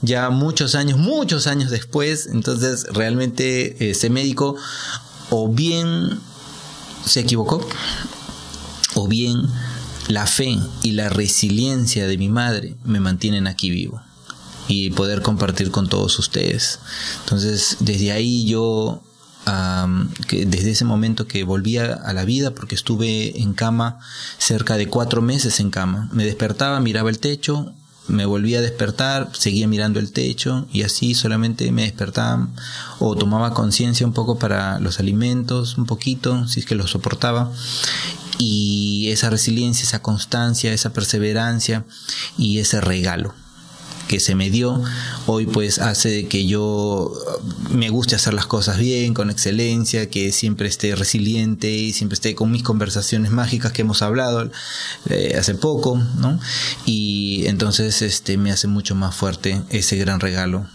ya muchos años, muchos años después, entonces realmente ese médico o bien se equivocó, o bien la fe y la resiliencia de mi madre me mantienen aquí vivo y poder compartir con todos ustedes. Entonces, desde ahí yo desde ese momento que volví a, la vida, porque estuve en cama cerca de cuatro meses en cama. Me despertaba, miraba el techo, me volvía a despertar, seguía mirando el techo y así solamente me despertaba o tomaba conciencia un poco para los alimentos, un poquito, si es que lo soportaba. Y esa resiliencia, esa constancia, esa perseverancia y ese regalo que se me dio hoy pues hace que yo me guste hacer las cosas bien, con excelencia, que siempre esté resiliente y siempre esté con mis conversaciones mágicas que hemos hablado eh, hace poco, ¿no? Y entonces este me hace mucho más fuerte ese gran regalo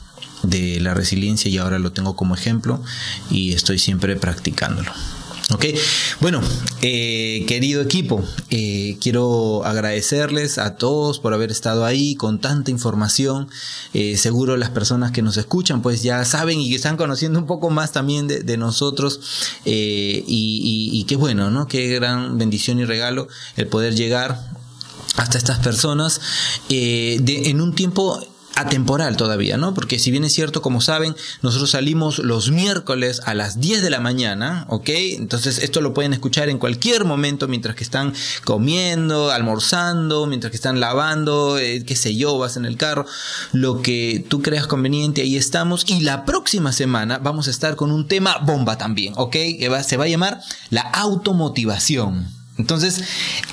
de la resiliencia y ahora lo tengo como ejemplo y estoy siempre practicándolo. Ok, bueno, eh, querido equipo, eh, quiero agradecerles a todos por haber estado ahí con tanta información. Eh, seguro las personas que nos escuchan pues ya saben y que están conociendo un poco más también de, nosotros y, qué bueno, ¿no? Qué gran bendición y regalo el poder llegar hasta estas personas en un tiempo atemporal todavía, ¿no? Porque si bien es cierto, como saben, nosotros salimos los miércoles a las 10 de la mañana, ¿ok? Entonces esto lo pueden escuchar en cualquier momento mientras que están comiendo, almorzando, mientras que están lavando, eh, qué sé yo, vas en el carro, lo que tú creas conveniente, ahí estamos. Y la próxima semana vamos a estar con un tema bomba también, ¿ok? Que se va a llamar la automotivación. Entonces,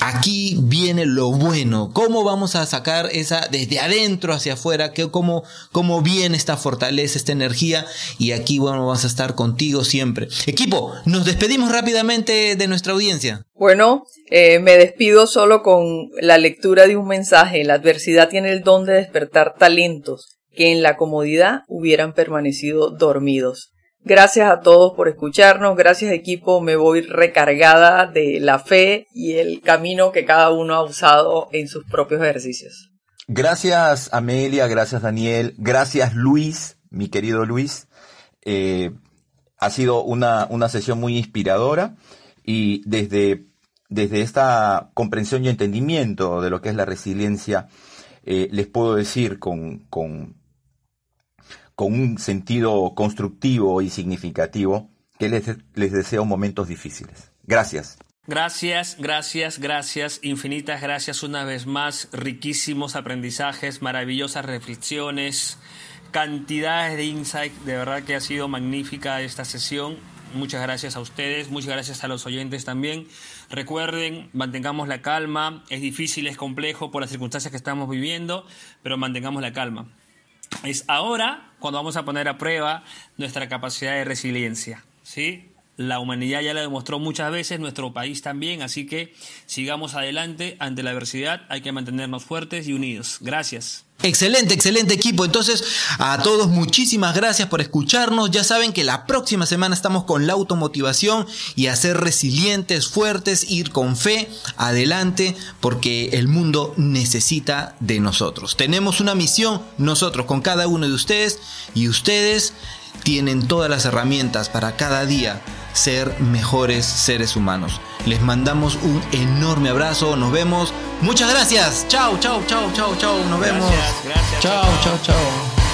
aquí viene lo bueno. ¿Cómo vamos a sacar esa desde adentro hacia afuera? ¿Cómo, cómo viene esta fortaleza, esta energía? Y aquí, bueno, vamos a estar contigo siempre. Equipo, nos despedimos rápidamente de nuestra audiencia. Bueno, eh, me despido solo con la lectura de un mensaje. La adversidad tiene el don de despertar talentos que en la comodidad hubieran permanecido dormidos. Gracias a todos por escucharnos, gracias equipo, me voy recargada de la fe y el camino que cada uno ha usado en sus propios ejercicios. Gracias Amelia, gracias Daniel, gracias Luis, mi querido Luis. Eh, ha sido una, una sesión muy inspiradora y desde, desde esta comprensión y entendimiento de lo que es la resiliencia, eh, les puedo decir con, con, con un sentido constructivo y significativo que les, deseo momentos difíciles. Gracias. Gracias, gracias, gracias, infinitas gracias una vez más, riquísimos aprendizajes, maravillosas reflexiones, cantidades de insight, de verdad que ha sido magnífica esta sesión Muchas gracias a ustedes, muchas gracias a los oyentes también. Recuerden, mantengamos la calma. Es difícil, es complejo por las circunstancias que estamos viviendo, pero mantengamos la calma. Es ahora cuando vamos a poner a prueba nuestra capacidad de resiliencia. ¿sí? La humanidad ya lo demostró muchas veces, nuestro país también, así que sigamos adelante ante la adversidad, hay que mantenernos fuertes y unidos. Gracias. Excelente, excelente equipo. Entonces, a todos muchísimas gracias por escucharnos. Ya saben que la próxima semana estamos con la automotivación y a ser resilientes, fuertes, ir con fe adelante, porque el mundo necesita de nosotros. Tenemos una misión nosotros con cada uno de ustedes y ustedes tienen todas las herramientas para cada día ser mejores seres humanos. Les mandamos un enorme abrazo, nos vemos. Muchas gracias. Chao, chao, chao, chao, chao. Nos vemos. Gracias, gracias. Chao, chao, chao.